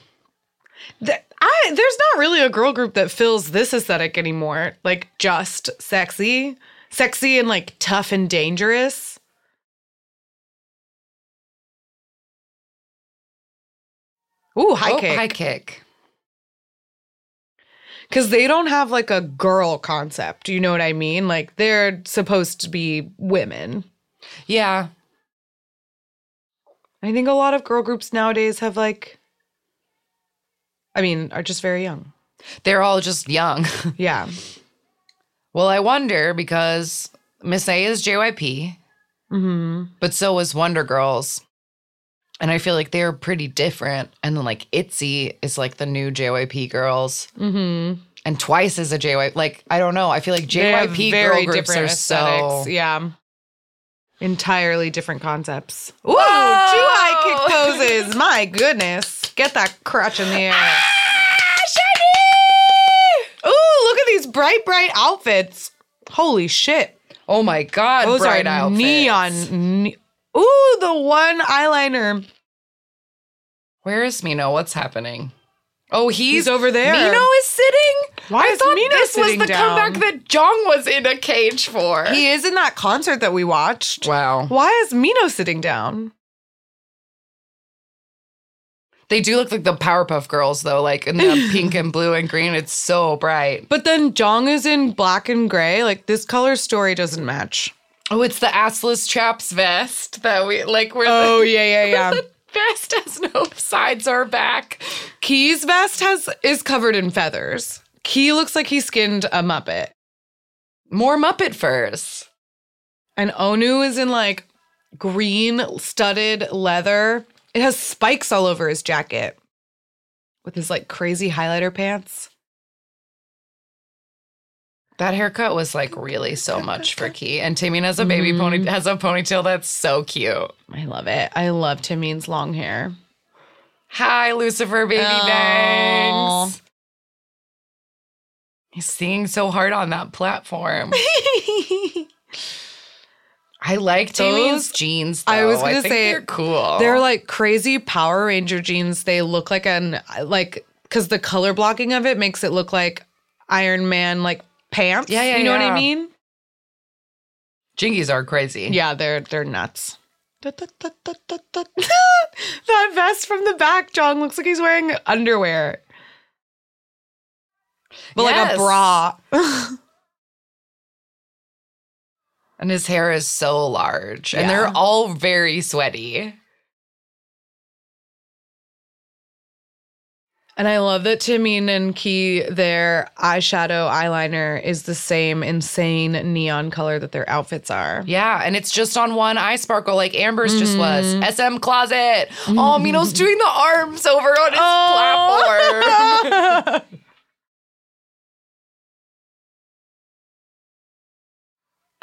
Th- I there's not really a girl group that fills this aesthetic anymore. Like just sexy, sexy and like tough and dangerous. Ooh, high oh, kick. high kick. Because they don't have like a girl concept. You know what I mean? Like they're supposed to be women. Yeah, I think a lot of girl groups nowadays have like, I mean, are just very young. they're all just young. Yeah. well, I wonder because Miss A is JYP, hmm but so is Wonder Girls. And I feel like they're pretty different. And then like ITZY is like the new JYP girls. hmm And Twice is a JYP. Like, I don't know. I feel like JYP girl groups are so. Yeah. Entirely different concepts. Ooh, Whoa! two high kick poses. My goodness. Get that crotch in the air. Ah, Ooh, look at these bright, bright outfits. Holy shit. Oh my God. Those bright are outfits. neon. Ne- Ooh, the one eyeliner. Where is Minho? What's happening? Oh, he's, He's over there. Minho is sitting. Why I is thought Minho this was the down? comeback that Jong was in a cage for. He is in that concert that we watched. wow. Why is Minho sitting down? They do look like the Powerpuff Girls though, like in the pink and blue and green. It's so bright. But then Jong is in black and gray. Like this color story doesn't match. Oh, it's the assless chaps vest that we like. Where Oh yeah, yeah, yeah. the vest has no sides or back. Key's vest has is covered in feathers. Key looks like he skinned a Muppet. More Muppet furs. And Onew is in like green studded leather. It has spikes all over his jacket with his like crazy highlighter pants. That haircut was like really so much for Key. And Taemin has a baby pony mm-hmm. has a ponytail that's so cute. I love it. I love Taemin's long hair. Hi, Lucifer baby Aw. bangs. He's singing so hard on that platform. I like Those- jeans. Though. I was gonna think say, they're cool. They're like crazy Power Ranger jeans. They look like an like because the color blocking of it makes it look like Iron Man like pants. Yeah, yeah, You know what. I mean? Jingies are crazy. Yeah, they're they're nuts. that vest from the back, John looks like he's wearing underwear. But like a bra. And his hair is so large. And they're all very sweaty. And I love that Taemin and Key, their eyeshadow eyeliner is the same insane neon color that their outfits are. Yeah, and it's just on one eye sparkle like Amber's just was. Mm-hmm. SM Closet. Oh, Minho's doing the arms over on his Oh. platform.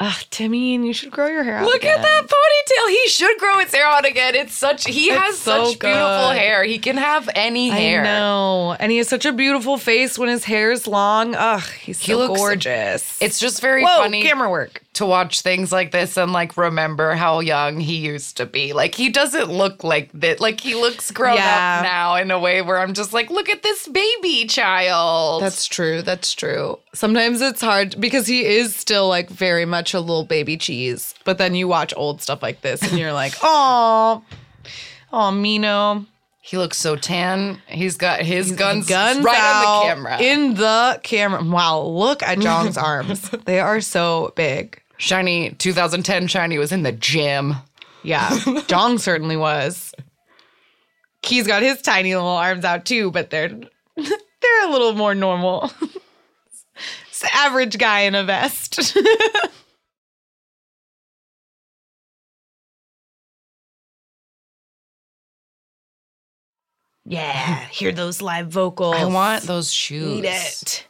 Ah, Taemin, you should grow your hair out. Look at that ponytail. He should grow his hair out again. It's such he It's has so such beautiful hair. He can have any hair. I know. And he has such a beautiful face when his hair's long. Ugh, he's He so looks- gorgeous. It's just very Whoa, funny camera work. To watch things like this and like remember how young he used to be. Like he doesn't look like that. Like he looks grown Yeah. up now in a way where I'm just like, look at this baby child. That's true. That's true. Sometimes it's hard because he is still like very much a little baby cheese. But then you watch old stuff like this and you're like, oh, oh, Minho. he looks so tan. He's got his guns, Guns right out on the camera. In the camera. Wow, look at Jong's arms. They are so big. SHINee 2010 SHINee was in the gym. Yeah, Dong certainly was. Key's got his tiny little arms out too, but they're they're a little more normal. It's the average guy in a vest. yeah, hear those live vocals. I want those shoes. Eat it.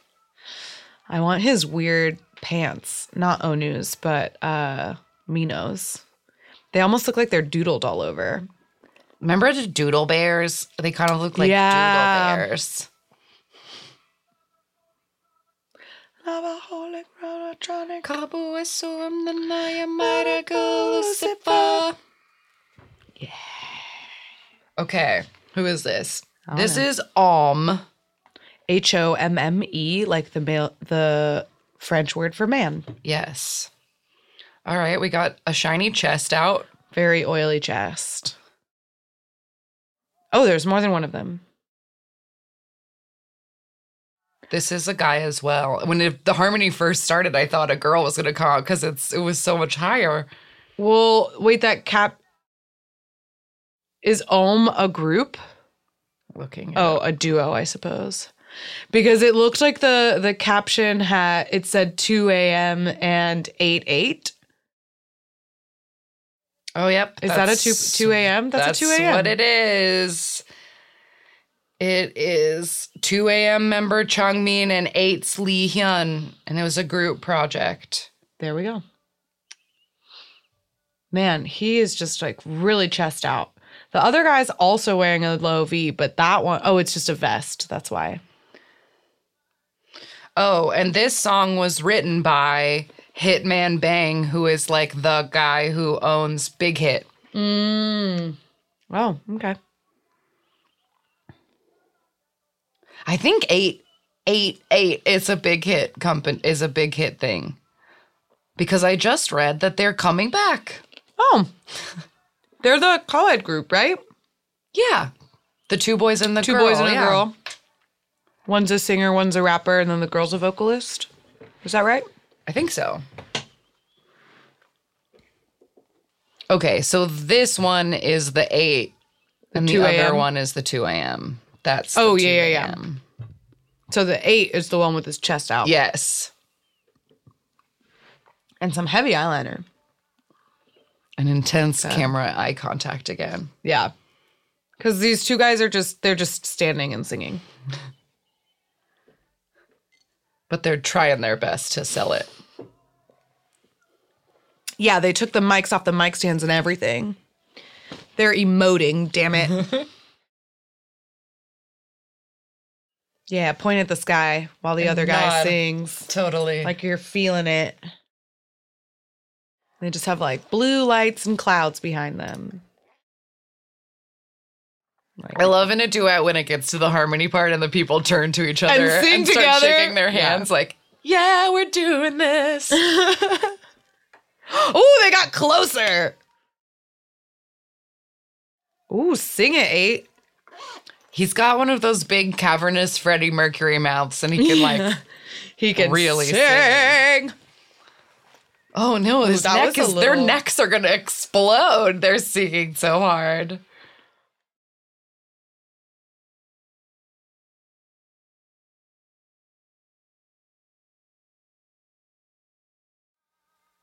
I want his weird pants, not Onew's, but uh Minho's. They almost look like they're doodled all over. Remember the doodle bears? They kind of look like Yeah. doodle bears. Cabo Esum Nanaya Marago Lucifer. Yeah. Okay, who is this? This know. is Homme. H O M M E, like the male, the French word for man. Yes. All right, we got a shiny chest out. Very oily chest. Oh, there's more than one of them. This is a guy as well. When it, the harmony first started, I thought a girl was going to come out because it's it was so much higher. Well, wait, that cap is Homme a group? Looking. At Oh, a duo, I suppose. Because it looked like the the caption had it said 2AM and 8 8. Oh, yep. Is that a 2 2AM? That's, a 2AM what it is. It is 2AM member Changmin and 8's Lee Hyun. And it was a group project. There we go. Man, he is just like really chest out. The other guy's also wearing a low V, but that one, oh, it's just a vest. That's why. Oh, and this song was written by Hitman Bang, who is like the guy who owns Big Hit. Mm. Oh, okay. I think eight, eight, eight is a big hit company is a big hit thing. Because I just read that they're coming back. Oh, they're the co-ed group, right? Yeah. The two boys and the Two girl. boys and a yeah. girl. One's a singer, one's a rapper, and then the girl's a vocalist. Is that right? I think so. Okay, so this one is the eight, and the other one is the 2AM That's the Oh, 2 yeah, yeah, yeah. So the eight is the one with his chest out. Yes, And some heavy eyeliner. an intense camera eye contact again. Yeah. Because these two guys are just, they're just standing and singing. But they're trying their best to sell it. Yeah, they took the mics off the mic stands and everything. They're emoting, damn it. yeah, point at the sky while the And other guy nod. sings. Totally. Like you're feeling it. They just have like blue lights and clouds behind them. Like, I love in a duet when it gets to the harmony part and the people turn to each other and, sing start together. shaking their Yeah. hands like, "Yeah, we're doing this." oh, they got closer. Ooh, sing it, eight. He's got one of those big cavernous Freddie Mercury mouths, and he can like, He can Really sing. oh no, his neck is their necks are gonna explode. They're singing so hard.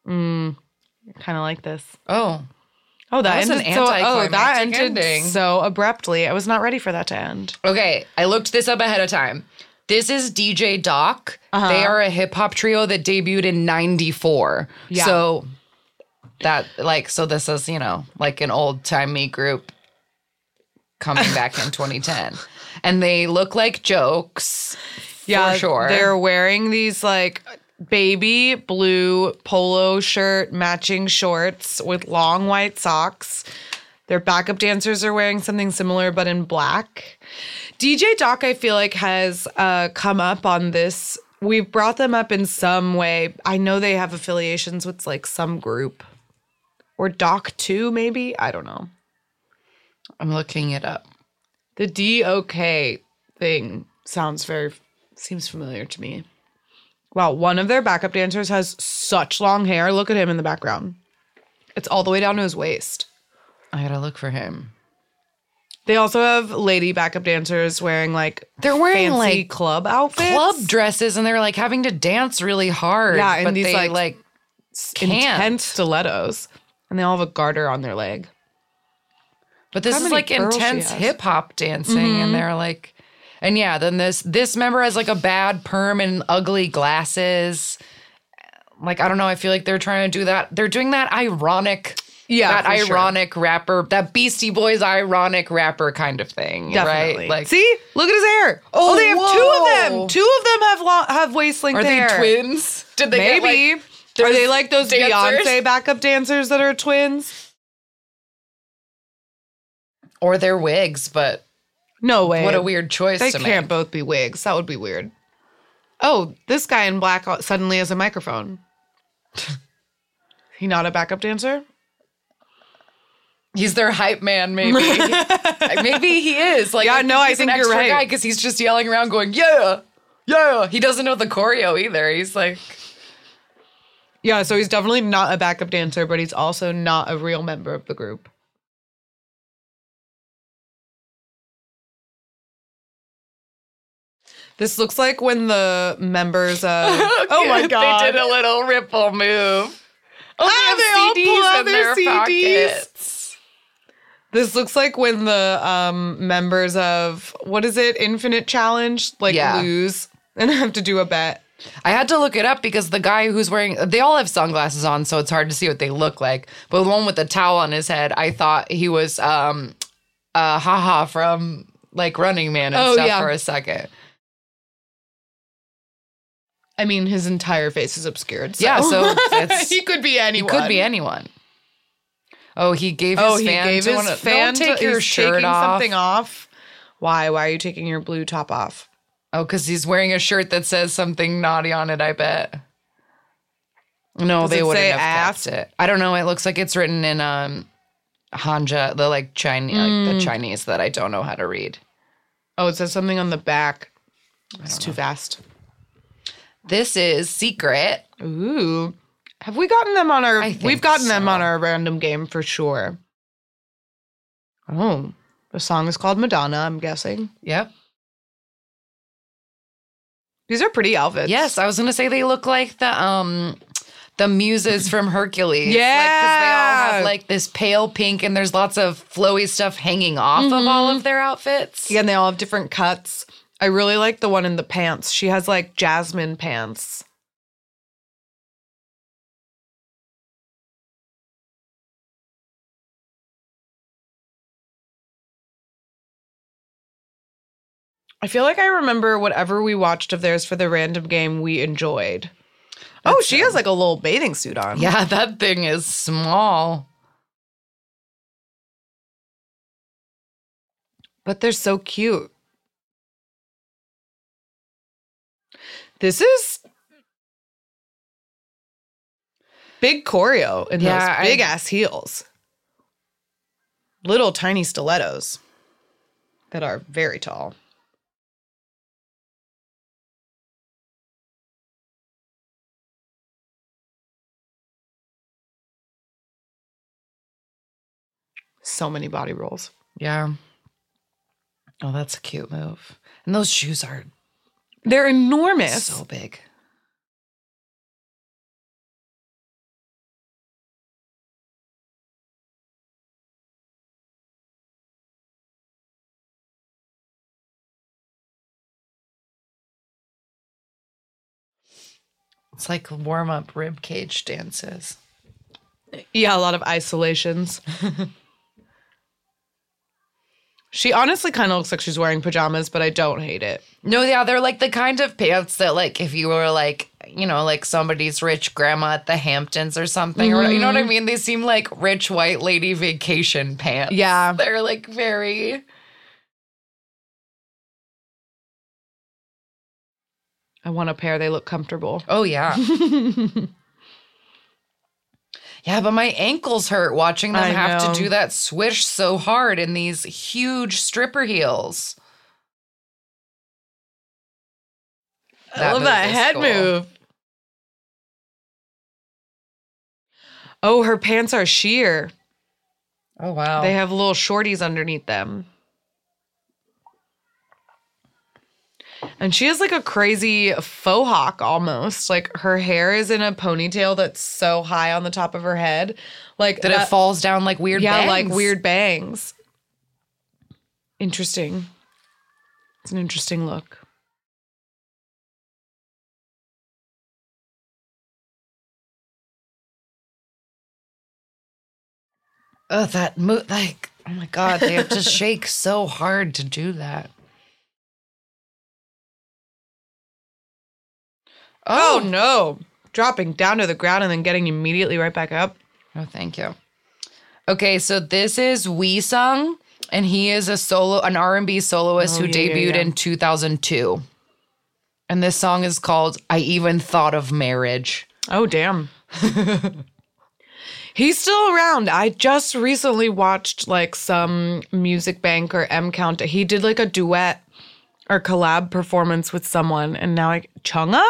Mm, kind of like this. Oh, Oh, that, That ended so, oh, that ended ending. so abruptly. I was not ready for that to end. okay. I looked this up ahead of time. This is DJ Doc. Uh-huh. They are a hip hop trio that debuted in '94. Yeah. So that like so this is you know like an old timey group coming back in 2010, and they look like jokes. for sure. They're wearing these like baby blue polo shirt matching shorts with long white socks. Their backup dancers are wearing something similar but in black. DJ Doc, I feel like, has uh, come up on this. We've brought them up in some way. I know they have affiliations with like some group or Doc 2, maybe. I don't know. I'm looking it up. The DOK thing sounds very seems familiar to me. Wow, one of their backup dancers has such long hair. Look at him in the background. It's all the way down to his waist. I gotta look for him. They also have lady backup dancers wearing like They're wearing fancy like club outfits, club dresses, and they're like having to dance really hard. Yeah, and but these, they, like, like can't. intense stilettos, and they all have a garter on their leg. But this How is like intense. Mm-hmm. hip hop dancing, and they're like, and yeah, then this this member has like a bad perm and ugly glasses. Like I don't know, I feel like they're trying to do that. They're doing that ironic, Yeah, that for sure. ironic rapper, that Beastie Boys ironic rapper kind of thing, Definitely. right? Like, see, look at his hair. Oh, Oh, they have two of them. Oh, two of them have long, have waist length are they hair. twins? Did they get, Maybe. like, Are they like those dancers? Beyonce backup dancers that are twins? or they're wigs? But No way. what a weird choice They to can't make. both be wigs. That would be weird. Oh, this guy in black suddenly has a microphone. he not a backup dancer? He's their hype man, maybe. maybe he is. Like, Yeah, no, I he's an think you're right. guy because he's just yelling around, going, "Yeah, yeah." He doesn't know the choreo either. He's like, Yeah, so he's definitely not a backup dancer, but he's also not a real member of the group. This looks like when the members of Oh my god. they did a little ripple move. Oh, Ah, they they all pull out in their their CDs. pockets. This looks like when the um members of what is it, Infinite Challenge, like Yeah. lose and have to do a bet. I had to look it up because the guy who's wearing they all have sunglasses on, so it's hard to see what they look like. But the one with the towel on his head, I thought he was um uh Haha from like Running Man and Oh, stuff yeah. for a second. I mean, his entire face is obscured. So. Yeah, so it's- he could be anyone. He could be anyone. Oh, he gave his Oh, he fan gave to his fan Don't take your he's shirt taking off. something off. Why? Why are you taking your blue top off? Oh, because he's wearing a shirt that says something naughty on it. I bet. No, Does they wouldn't have ass? kept it. I don't know. It looks like it's written in um Hanja, the like Chinese, like Mm. the Chinese that I don't know how to read. Oh, it says something on the back. It's too fast. This is Secret. Ooh. Have we gotten them on our I think we've gotten them so. on our random game for sure. Oh. The song is called Madonna, I'm guessing. Yep. These are pretty outfits. Yes, I was gonna say they look like the um the muses from Hercules. Like, 'cause they Yeah. all have like this pale pink, and there's lots of flowy stuff hanging off of all of their outfits. Yeah, and they all have different cuts. I really like the one in the pants. She has like jasmine pants. I feel like I remember whatever we watched of theirs for the random game we enjoyed. oh, That's, she has like a little bathing suit on. Yeah, that thing is small. But they're so cute. This is big choreo in Yeah, those big ass heels. Little tiny stilettos that are very tall. So many body rolls. Yeah. Oh, that's a cute move. And those shoes are They're enormous. so big. It's like warm up rib cage dances. Yeah, a lot of isolations. she honestly kind of looks like she's wearing pajamas, but I don't hate it. No, yeah, they're like the kind of pants that, like, if you were like, you know, like somebody's rich grandma at the Hamptons or something, or you know what I mm-hmm. mean? They seem like rich white lady vacation pants. Yeah. They're like very. I want a pair. They look comfortable. Oh, yeah. yeah, but my ankles hurt watching them I have know. to do that swish so hard in these huge stripper heels. I love that head cool. move. Oh, her pants are sheer. Oh, wow. They have little shorties underneath them. And she has like a crazy faux hawk almost. Like her hair is in a ponytail that's so high on the top of her head. Like that, it falls down like weird yeah, like bangs. weird bangs. Interesting. It's an interesting look. Oh, that move! Like, oh my god, they have to shake so hard to do that. Oh. oh no. Dropping down to the ground and then getting immediately right back up. Oh, thank you. Okay, so this is Wheesung, and he is a solo, an R and B soloist Oh, who yeah, yeah, debuted yeah. in 2002. And this song is called "I Even Thought of Marriage." Oh damn. He's still around. I just recently watched like some Music Bank or M Count. He did like a duet or collab performance with someone, and now I Chungha.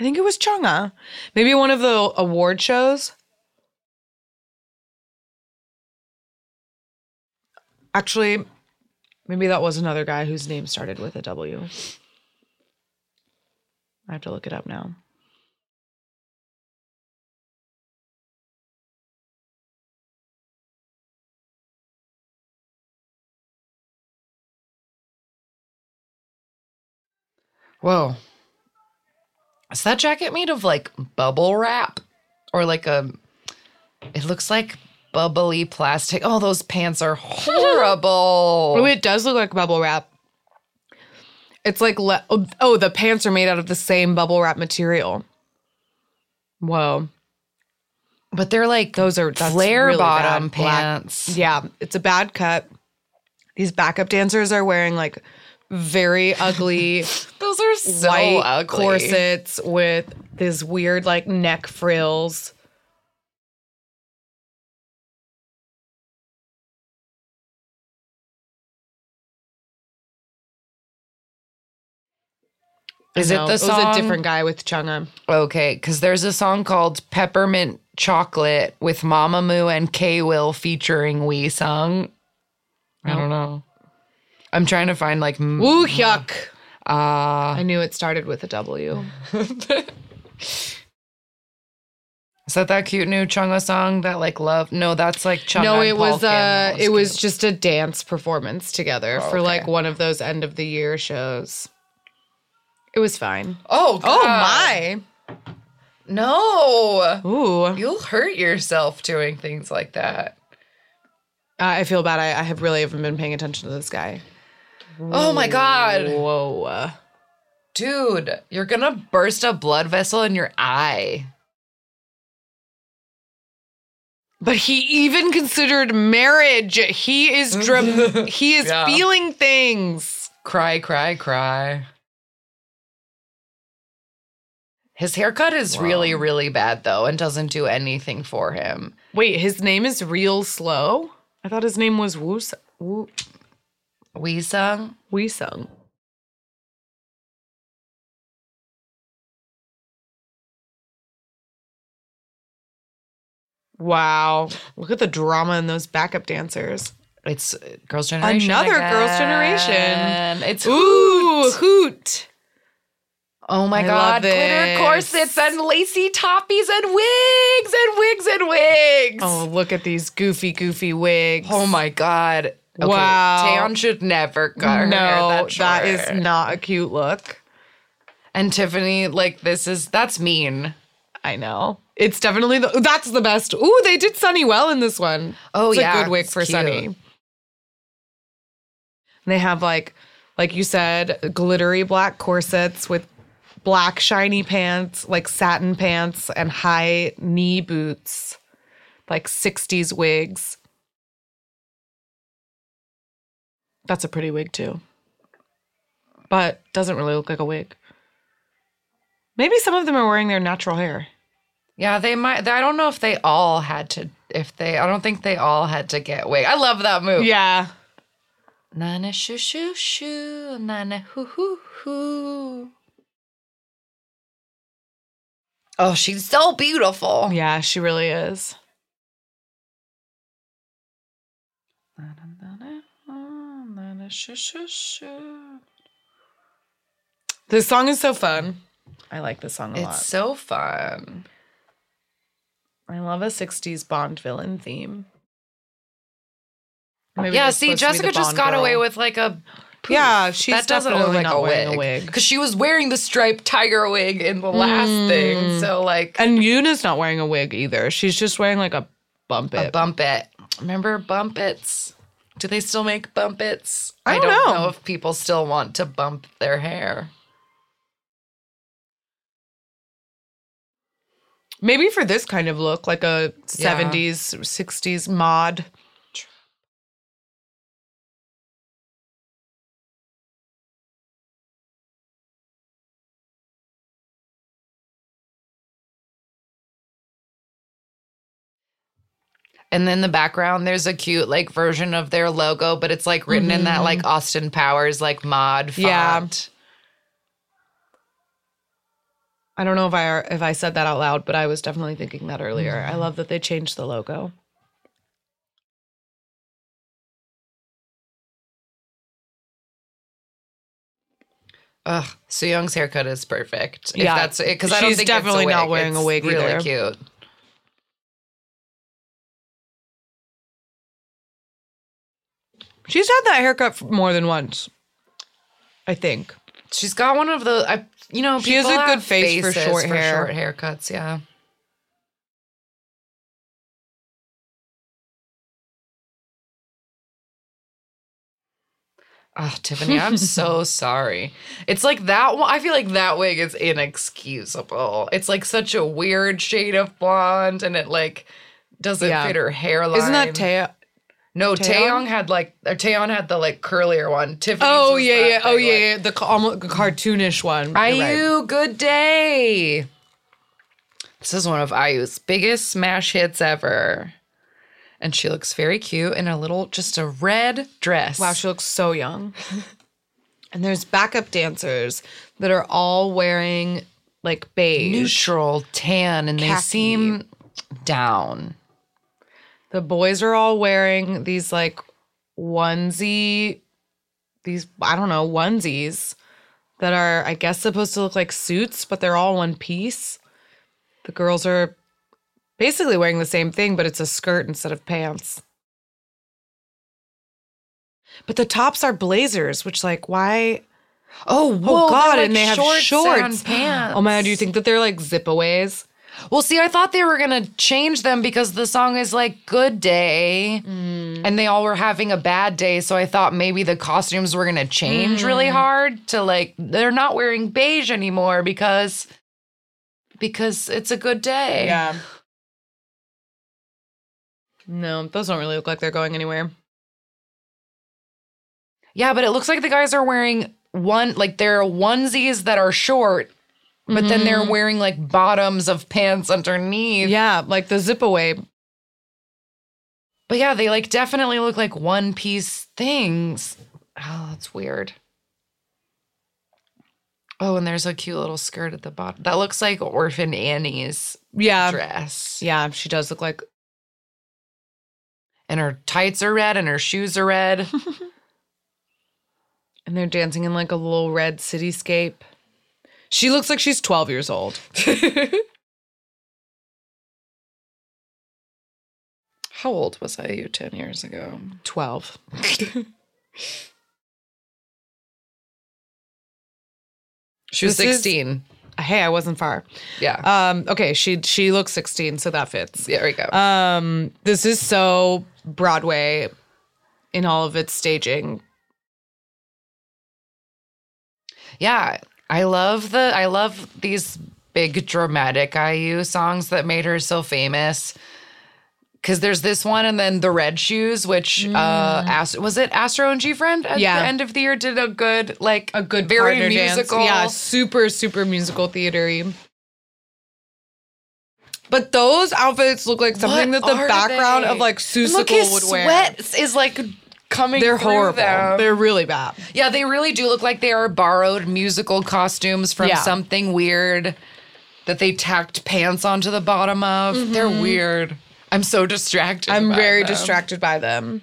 I think it was Chungha. Maybe one of the award shows. Actually, maybe that was another guy whose name started with a W. I have to look it up now. Whoa, is that jacket made of like bubble wrap or like a? It looks like bubbly plastic. Oh, those pants are horrible. Oh, it does look like bubble wrap. It's like le- oh, oh, the pants are made out of the same bubble wrap material. Whoa, but they're like those are that's flare really bottom bad. Black- pants. Yeah, it's a bad cut. These backup dancers are wearing like very ugly Those are so white ugly. corsets with this weird like neck frills. Is it the It was a different guy with Chungha. Okay, because there's a song called Peppermint Chocolate with Mamamoo and K.Will featuring Wheesung. I don't know. I'm trying to find like m- Woo yuck! uh I knew it started with a W. Is that that cute new Chungha song that like love? No, that's like Chungha. no, it was uh it was cute. just a dance performance together for okay. like one of those end of the year shows. It was fine. Oh, Oh my. No. Ooh. You'll hurt yourself doing things like that. I feel bad. I, I have really haven't been paying attention to this guy. Oh my God. Whoa. Dude, you're gonna burst a blood vessel in your eye. But he even considered marriage. He is mm-hmm. dram- he is Yeah. feeling things. Cry, cry, cry. His haircut is really, really bad though, and doesn't do anything for him. Wait, his name is Real Slow? I thought his name was Woo Woo Wheesung. We Sung. Wow. Look at the drama in those backup dancers. It's uh, Girls' Generation. Another Girls' again. It's Ooh, Hoot. hoot. Oh my I god, glitter corsets and lacy toppies and wigs and wigs and wigs. Oh, look at these goofy, goofy wigs. Oh my god. Okay, Wow. Taeyeon should never cut her no, that, that is not a cute look. And Tiffany, like this is that's mean. I know. It's definitely the that's the best. Ooh, they did Sunny well in this one. Oh it's yeah, a good wig for. Sunny. They have like like you said, glittery black corsets with black shiny pants, like satin pants and high knee boots. Like 60s wigs. That's a pretty wig too. But doesn't really look like a wig. Maybe some of them are wearing their natural hair. Yeah, they might. I don't know if they all had to. If they, I don't think they all had to get wig. I love that move. Yeah. Nana shoo shoo shoo, nana hoo hoo hoo. Oh, she's so beautiful. Yeah, she really is. Nana shoo shoo shoo. This song is so fun. I like this song a It's lot. so fun. I love a 60s Bond villain theme. Maybe yeah, see, supposed to be Jessica just got girl. away with like a. poof. Yeah, she's that doesn't look like not a wearing a wig wig. because she was wearing the striped tiger wig in the last hmm. thing. So like And Yoona's not wearing a wig either. She's just wearing like a bump it. a bump it. Remember bump its? Do they still make bump its? I don't know. if people still want to bump their hair. Maybe for this kind of look, like a Yeah. 70s, 60s mod. And then the background, there's a cute like version of their logo, but it's like written in that mm-hmm. like Austin Powers like mod font. Yeah. I don't know if I if I said that out loud, but I was definitely thinking that earlier. I mm-hmm. love that they changed the logo. Ugh, Sooyoung's haircut is perfect. If Yeah, that's because I don't think definitely it's a not wearing a wig really either. cute. She's had that haircut more than once. I think. She's got one of the, I, you know, She has a good face for short hair. short haircuts. Yeah. Oh, Tiffany, I'm so sorry. It's like that one. I feel like that wig is inexcusable. It's like such a weird shade of blonde, and it like doesn't Yeah. fit her hairline. Isn't that Taya? No, Taeyong? Taeyong had like, uh, or Taeyeon had the like curlier one. Tiffany. Oh yeah, yeah. Oh yeah, yeah. The ca- almost cartoonish one. You're right. IU, good day. This is one of IU's biggest smash hits ever. And she looks very cute in a little, just a red dress. Wow, she looks so young. and there's backup dancers that are all wearing like beige. neutral tan, and they seem down. The boys are all wearing these like onesie, these I don't know onesies that are I guess supposed to look like suits, but they're all one piece. The girls are Basically wearing the same thing, but it's a skirt instead of pants. But the tops are blazers, which like why? Oh, Oh God! they're and they like have shorts. and pants. Oh my God! Do you think that they're like zip aways? Well, see, I thought they were gonna change them because the song is like "Good Day," Mm. and they all were having a bad day. So I thought maybe the costumes were gonna change really Mm. hard to like they're not wearing beige anymore because because it's a good day. Yeah. No, those don't really look like they're going anywhere. yeah, but it looks like the guys are wearing one like they're onesies that are short, but then they're wearing like bottoms of pants underneath. Mm-hmm. Yeah, like the zip away. But yeah, they like definitely look like one piece things. Oh, that's weird. Oh, and there's a cute little skirt at the bottom. That looks like Orphan Annie's Yeah. dress. Yeah, she does look like And her tights are red and her shoes are red. and they're dancing in like a little red cityscape. She looks like she's 12 years old. How old was I you 10 years ago? 12. She was This is- 16. Hey, I wasn't far. Yeah. Um okay, she she looks 16, so that fits. there we go. Um this is so Broadway in all of its staging. Yeah, I love the I love these big dramatic IU songs that made her so famous. Cause there's this one and then the red shoes, which uh Ast- was it Astro and GFriend at Yeah. the end of the year did a good like A good very partner dance. musical. Yeah, super super musical theatery. But those outfits look like something What that the background they? of like Seussical would wear. sweat is like coming. They're horrible. them. They're really bad. yeah, they really do look like they are borrowed musical costumes from Yeah. something weird that they tacked pants onto the bottom of. They're weird. I'm so distracted. Mm-hmm. I'm very them. distracted by them.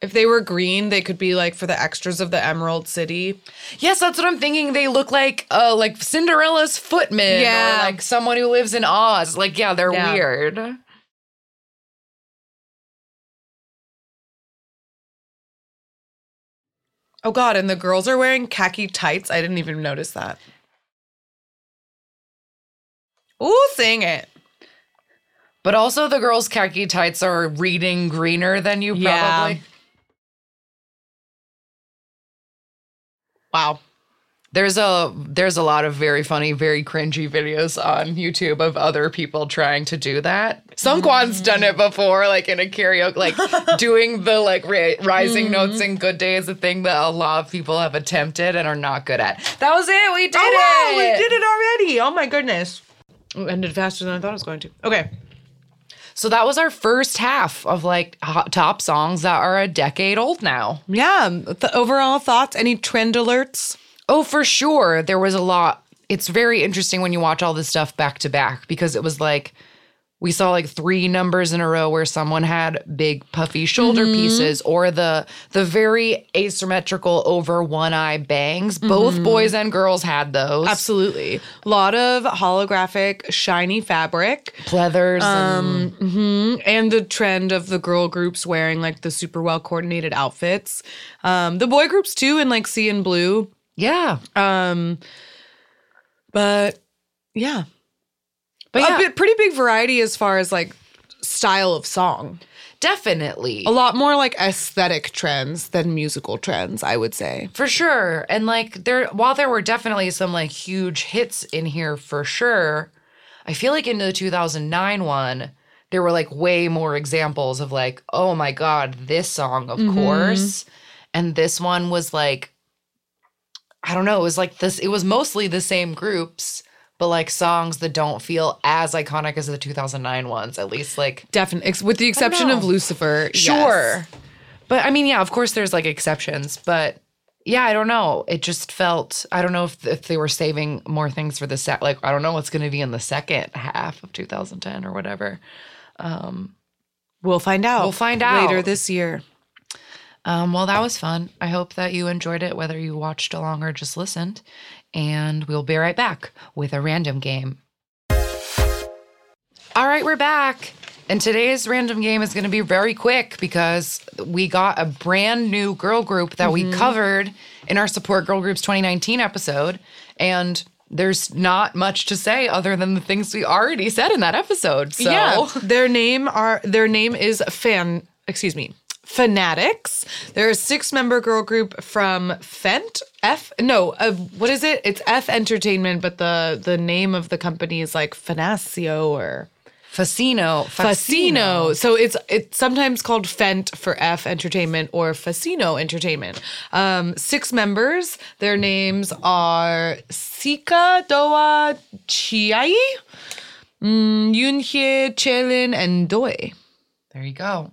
If they were green, they could be like for the extras of the Emerald City. Yes, that's what I'm thinking. They look like uh like Cinderella's footman Yeah. or like someone who lives in Oz. Like, yeah, they're Yeah. weird. Oh god, and the girls are wearing khaki tights. I didn't even notice that. Ooh, sing it. But also the girls' khaki tights are reading greener than you Yeah. probably. Wow. There's a there's a lot of very funny, very cringy videos on YouTube of other people trying to do that. Seungkwan's mm. done it before, like in a karaoke, like doing the like ri- rising mm. notes in good day is a thing that a lot of people have attempted and are not good at. That was it. We did oh wow, it. we did it already. Oh my goodness. It ended faster than I thought it was going to. Okay. So that was our first half of like top songs that are a decade old now. Yeah. The overall thoughts, any trend alerts? Oh, for sure. There was a lot. It's very interesting when you watch all this stuff back to back because it was like we saw like three numbers in a row where someone had big puffy shoulder pieces or the the very asymmetrical over one eye bangs. Both boys and girls had those. Absolutely. A lot of holographic, shiny fabric. Pleathers and Mhm. And the trend of the girl groups wearing like the super well coordinated outfits. Um, the boy groups too in like CNBLUE. Yeah. Um, but yeah. But a yeah, bit, pretty big variety as far as like style of song. definitely. A lot more like aesthetic trends than musical trends, I would say. For sure. And like there while there were definitely some like huge hits in here for sure, I feel like in the 2009 one there were like way more examples of like, oh my god, this song of course. And this one was like I don't know, it was like this it was mostly the same groups, but like songs that don't feel as iconic as the 2009 ones, at least like Definitely, with the exception of. Lucifer. yes. Sure. But I mean, yeah, of course there's like exceptions, but yeah, I don't know. It just felt I don't know if if they were saving more things for the set like I don't know what's going to be in the second half of 2010 or whatever. Um, We'll find out. We'll find out. later this year. Um well, that was fun. I hope that you enjoyed it whether you watched along or just listened. And we'll be right back with a random game. All right, we're back. And today's random game is going to be very quick because we got a brand new girl group that we covered in our Support Girl Groups 2019 episode. And there's not much to say other than the things we already said in that episode. So Yeah, their name are their name is fan. Excuse me, Fanatics. They're a six member girl group from Fent F. No, uh, what is it? It's F Entertainment, but the the name of the company is like Fanacio or Facino. Facino. So it's it's sometimes called Fent for F Entertainment or Facino Entertainment. Um, six members. Their names are Sika Doa Chiayi, mm, Yoonhye Chaelin, and Doi. There you go.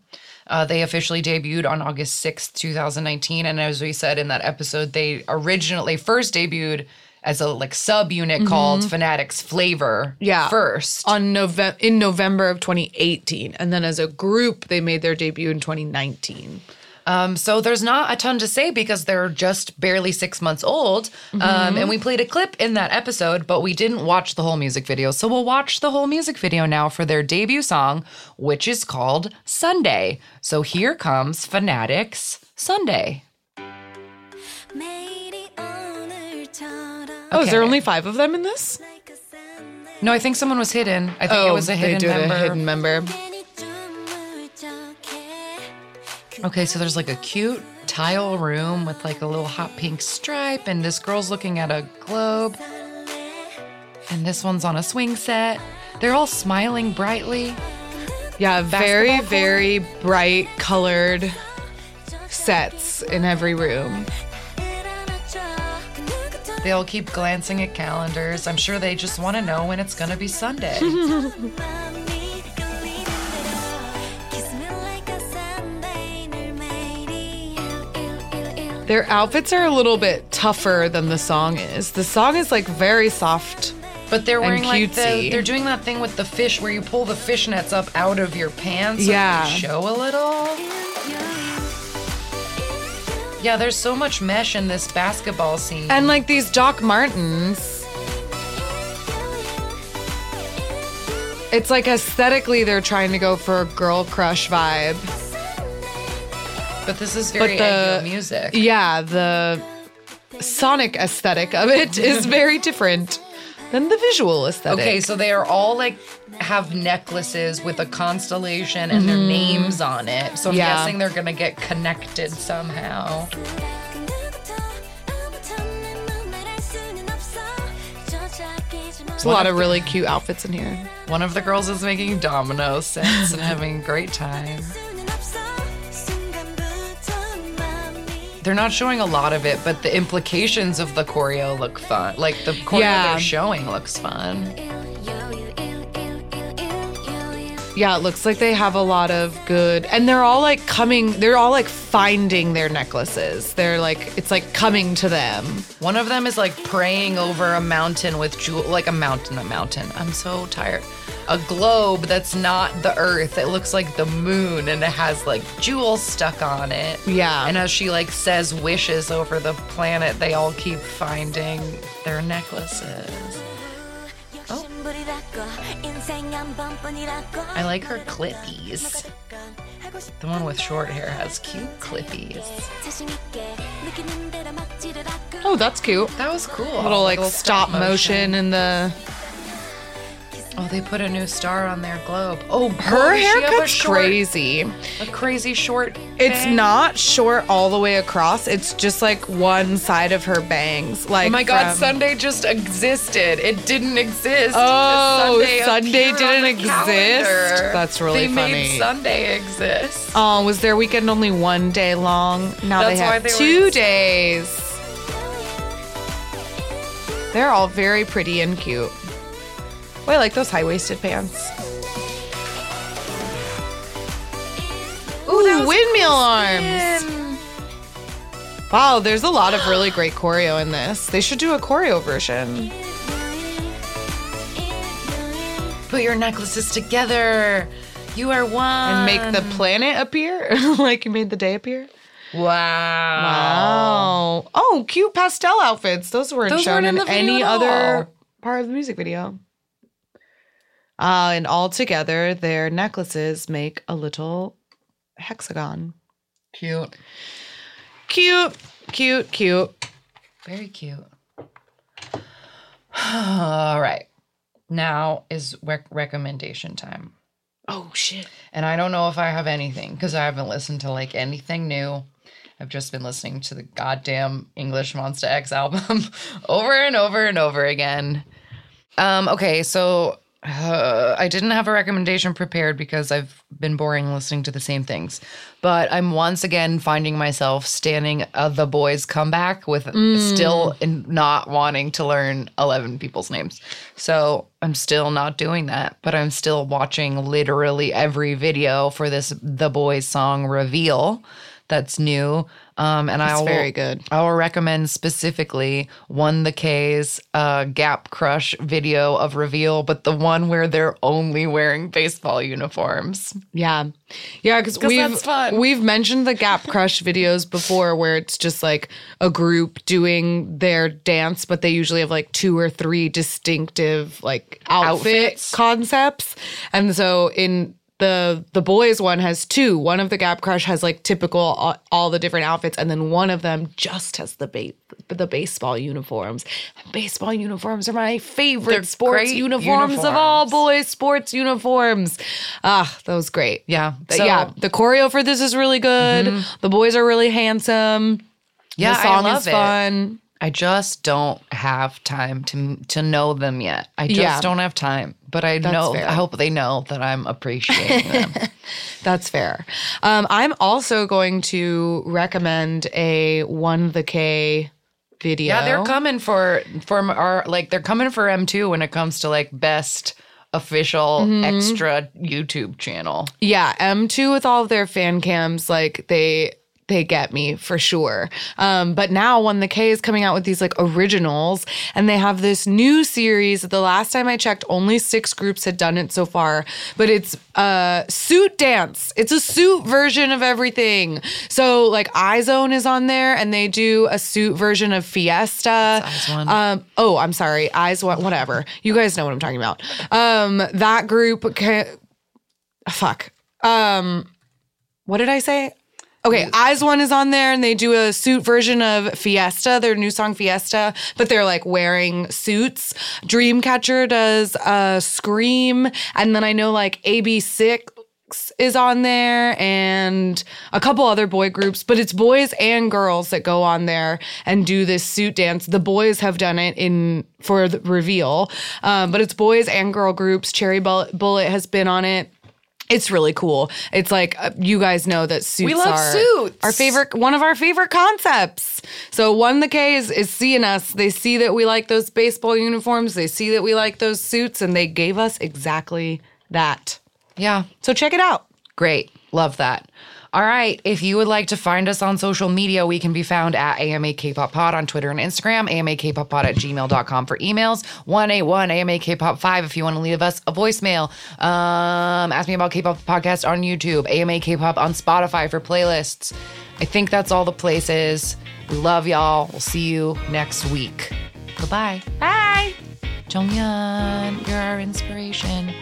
Uh, they officially debuted on August 6th, 2019. And as we said in that episode, they originally first debuted as a like sub unit called Fanatics Flavor Yeah. first. on November in November of 2018, and then as a group they made their debut in 2019. Um, so there's not a ton to say because they're just barely six months old. Um, mm-hmm. Um, and we played a clip in that episode, but we didn't watch the whole music video. So we'll watch the whole music video now for their debut song, which is called Sunday. So here comes Fanatics Sunday. Okay. Oh, is there only five of them in this? No, I think someone was hidden. I think oh, it was a hidden member. A hidden member. Okay, so there's like a cute tile room with like a little hot pink stripe, and this girl's looking at a globe. And this one's on a swing set. They're all smiling brightly. Yeah, very, court. very bright colored sets in every room. They all keep glancing at calendars. I'm sure they just want to know when it's going to be Sunday. Their outfits are a little bit tougher than the song is. The song is like very soft. But they're wearing like the, they're doing that thing with the fish where you pull the fishnets up out of your pants. so Yeah. show a little. Yeah, there's so much mesh in this basketball scene. And like these Doc Martens. It's like aesthetically they're trying to go for a girl crush vibe. But this is very but the, music. Yeah, the sonic aesthetic of it is very different than the visual aesthetic. Okay, so they are all like have necklaces with a constellation and mm-hmm. their mm. names on it. So I'm yeah. guessing they're gonna get connected somehow. There's a lot of, the, really cute outfits in here. One of the girls is making domino sets and having a great time. They're not showing a lot of it, but the implications of the choreo look fun. Like the choreo Yeah. they're showing looks fun. Yeah, it looks like they have a lot of good, and they're all like coming, they're all like finding their necklaces. They're like, it's like coming to them. One of them is like praying over a mountain with jewel, like a mountain, a mountain. I'm so tired. A globe that's not the earth. It looks like the moon and it has like jewels stuck on it. Yeah. And as she like says wishes over the planet, they all keep finding their necklaces. Oh. I like her clippies. The one with short hair has cute clippies. Oh, that's cute. That was cool. Little like stop motion in the. Oh, they put a new star on their globe. Oh, Her oh, does she have a haircut's crazy. A crazy short. It's bang? not short all the way across. It's just like one side of her bangs. Oh like Oh my god, from- Sunday just existed. It didn't exist. Oh, Sunday appeared didn't exist? calendar. That's really funny. they funny. made Sunday exist. Oh, was their weekend only one day long? Now That's they why have they were two in- days. They're all very pretty and cute. Oh, I like those high waisted pants. Ooh, windmill arms. Wow, there's a lot of really great choreo in this. They should do a choreo version. Put your necklaces together. You are one. And make the planet appear like you made the day appear. Wow. Wow. Oh, cute pastel outfits. Those weren't Those shown weren't in in, the video any at other part of the music video. Uh, and all together, their necklaces make a little hexagon. Cute. Cute, cute, cute. Very cute. All right. Now is rec- recommendation time. Oh shit. And I don't know if I have anything because I haven't listened to like anything new. I've just been listening to the goddamn English Monsta X album over and over and over again. Um, okay, so uh, I didn't have a recommendation prepared because I've been boring listening to the same things. But I'm once again finding myself standing uh, the Boyz' comeback with still in not wanting to learn 11 people's names. So I'm still not doing that, but I'm still watching literally every video for this The Boyz song reveal that's new. Um, and I will, very good. I will recommend specifically 1theK's uh, Gap Crush video of reveal, but the one where they're only wearing baseball uniforms. Yeah. Yeah, because we've we've mentioned the Gap Crush videos before where it's just like a group doing their dance, but they usually have like two or three distinctive like outfit Outfits. concepts. And so in the the Boyz one has two. One of the Gap Crush has like typical all, all the different outfits, and then one of them just has the ba- the baseball uniforms. Baseball uniforms are my favorite They're sports great uniforms, of all boys sports uniforms. Ah, that was great. Yeah. So- yeah, the choreo for this is really good. The boys are really handsome. Yeah, the song I love is it. I just don't have time to to know them yet. I just Yeah. don't have time. But I know fair. I hope they know that I'm appreciating them. That's fair. Um, I'm also going to recommend a 1theK video. yeah, they're coming for for our like they're coming for M2 when it comes to like best official Mm-hmm. extra YouTube channel. Yeah, M2 with all of their fan cams, like they they get me for sure. Um, but now when the K is coming out with these like originals and they have this new series, the last time I checked, only six groups had done it so far, but it's uh suit dance. It's a suit version of everything. So like IZ*ONE is on there and they do a suit version of Fiesta. Um, oh, I'm sorry. Eyes, what, whatever. You guys know what I'm talking about. Um, that group, ca- fuck. Um, what did I say? Okay, IZ*ONE is on there and they do a suit version of Fiesta, their new song Fiesta, but they're like wearing suits. Dreamcatcher does uh Scream, and then I know like AB6 is on there and a couple other boy groups, but it's boys and girls that go on there and do this suit dance. The Boyz have done it in for the reveal, um, but it's boys and girl groups. Cherry Bullet has been on it. It's really cool. It's like uh, you guys know that suits We love are suits. our favorite, one of our favorite concepts. So 1theK is, is seeing us. They see that we like those baseball uniforms. They see that we like those suits, and they gave us exactly that. Yeah, So check it out. Great. Love that. All right. If you would like to find us on social media, we can be found at AMA Kpop Pod on Twitter and Instagram, AMA Kpop Pod at gmail.com for emails, 181 AMA Kpop 5 if you want to leave us a voicemail. Um, ask me about Kpop podcast on YouTube, AMA Kpop on Spotify for playlists. I think that's all the places. We love y'all. We'll see you next week. Goodbye. Bye. Jonghyun, you're our inspiration.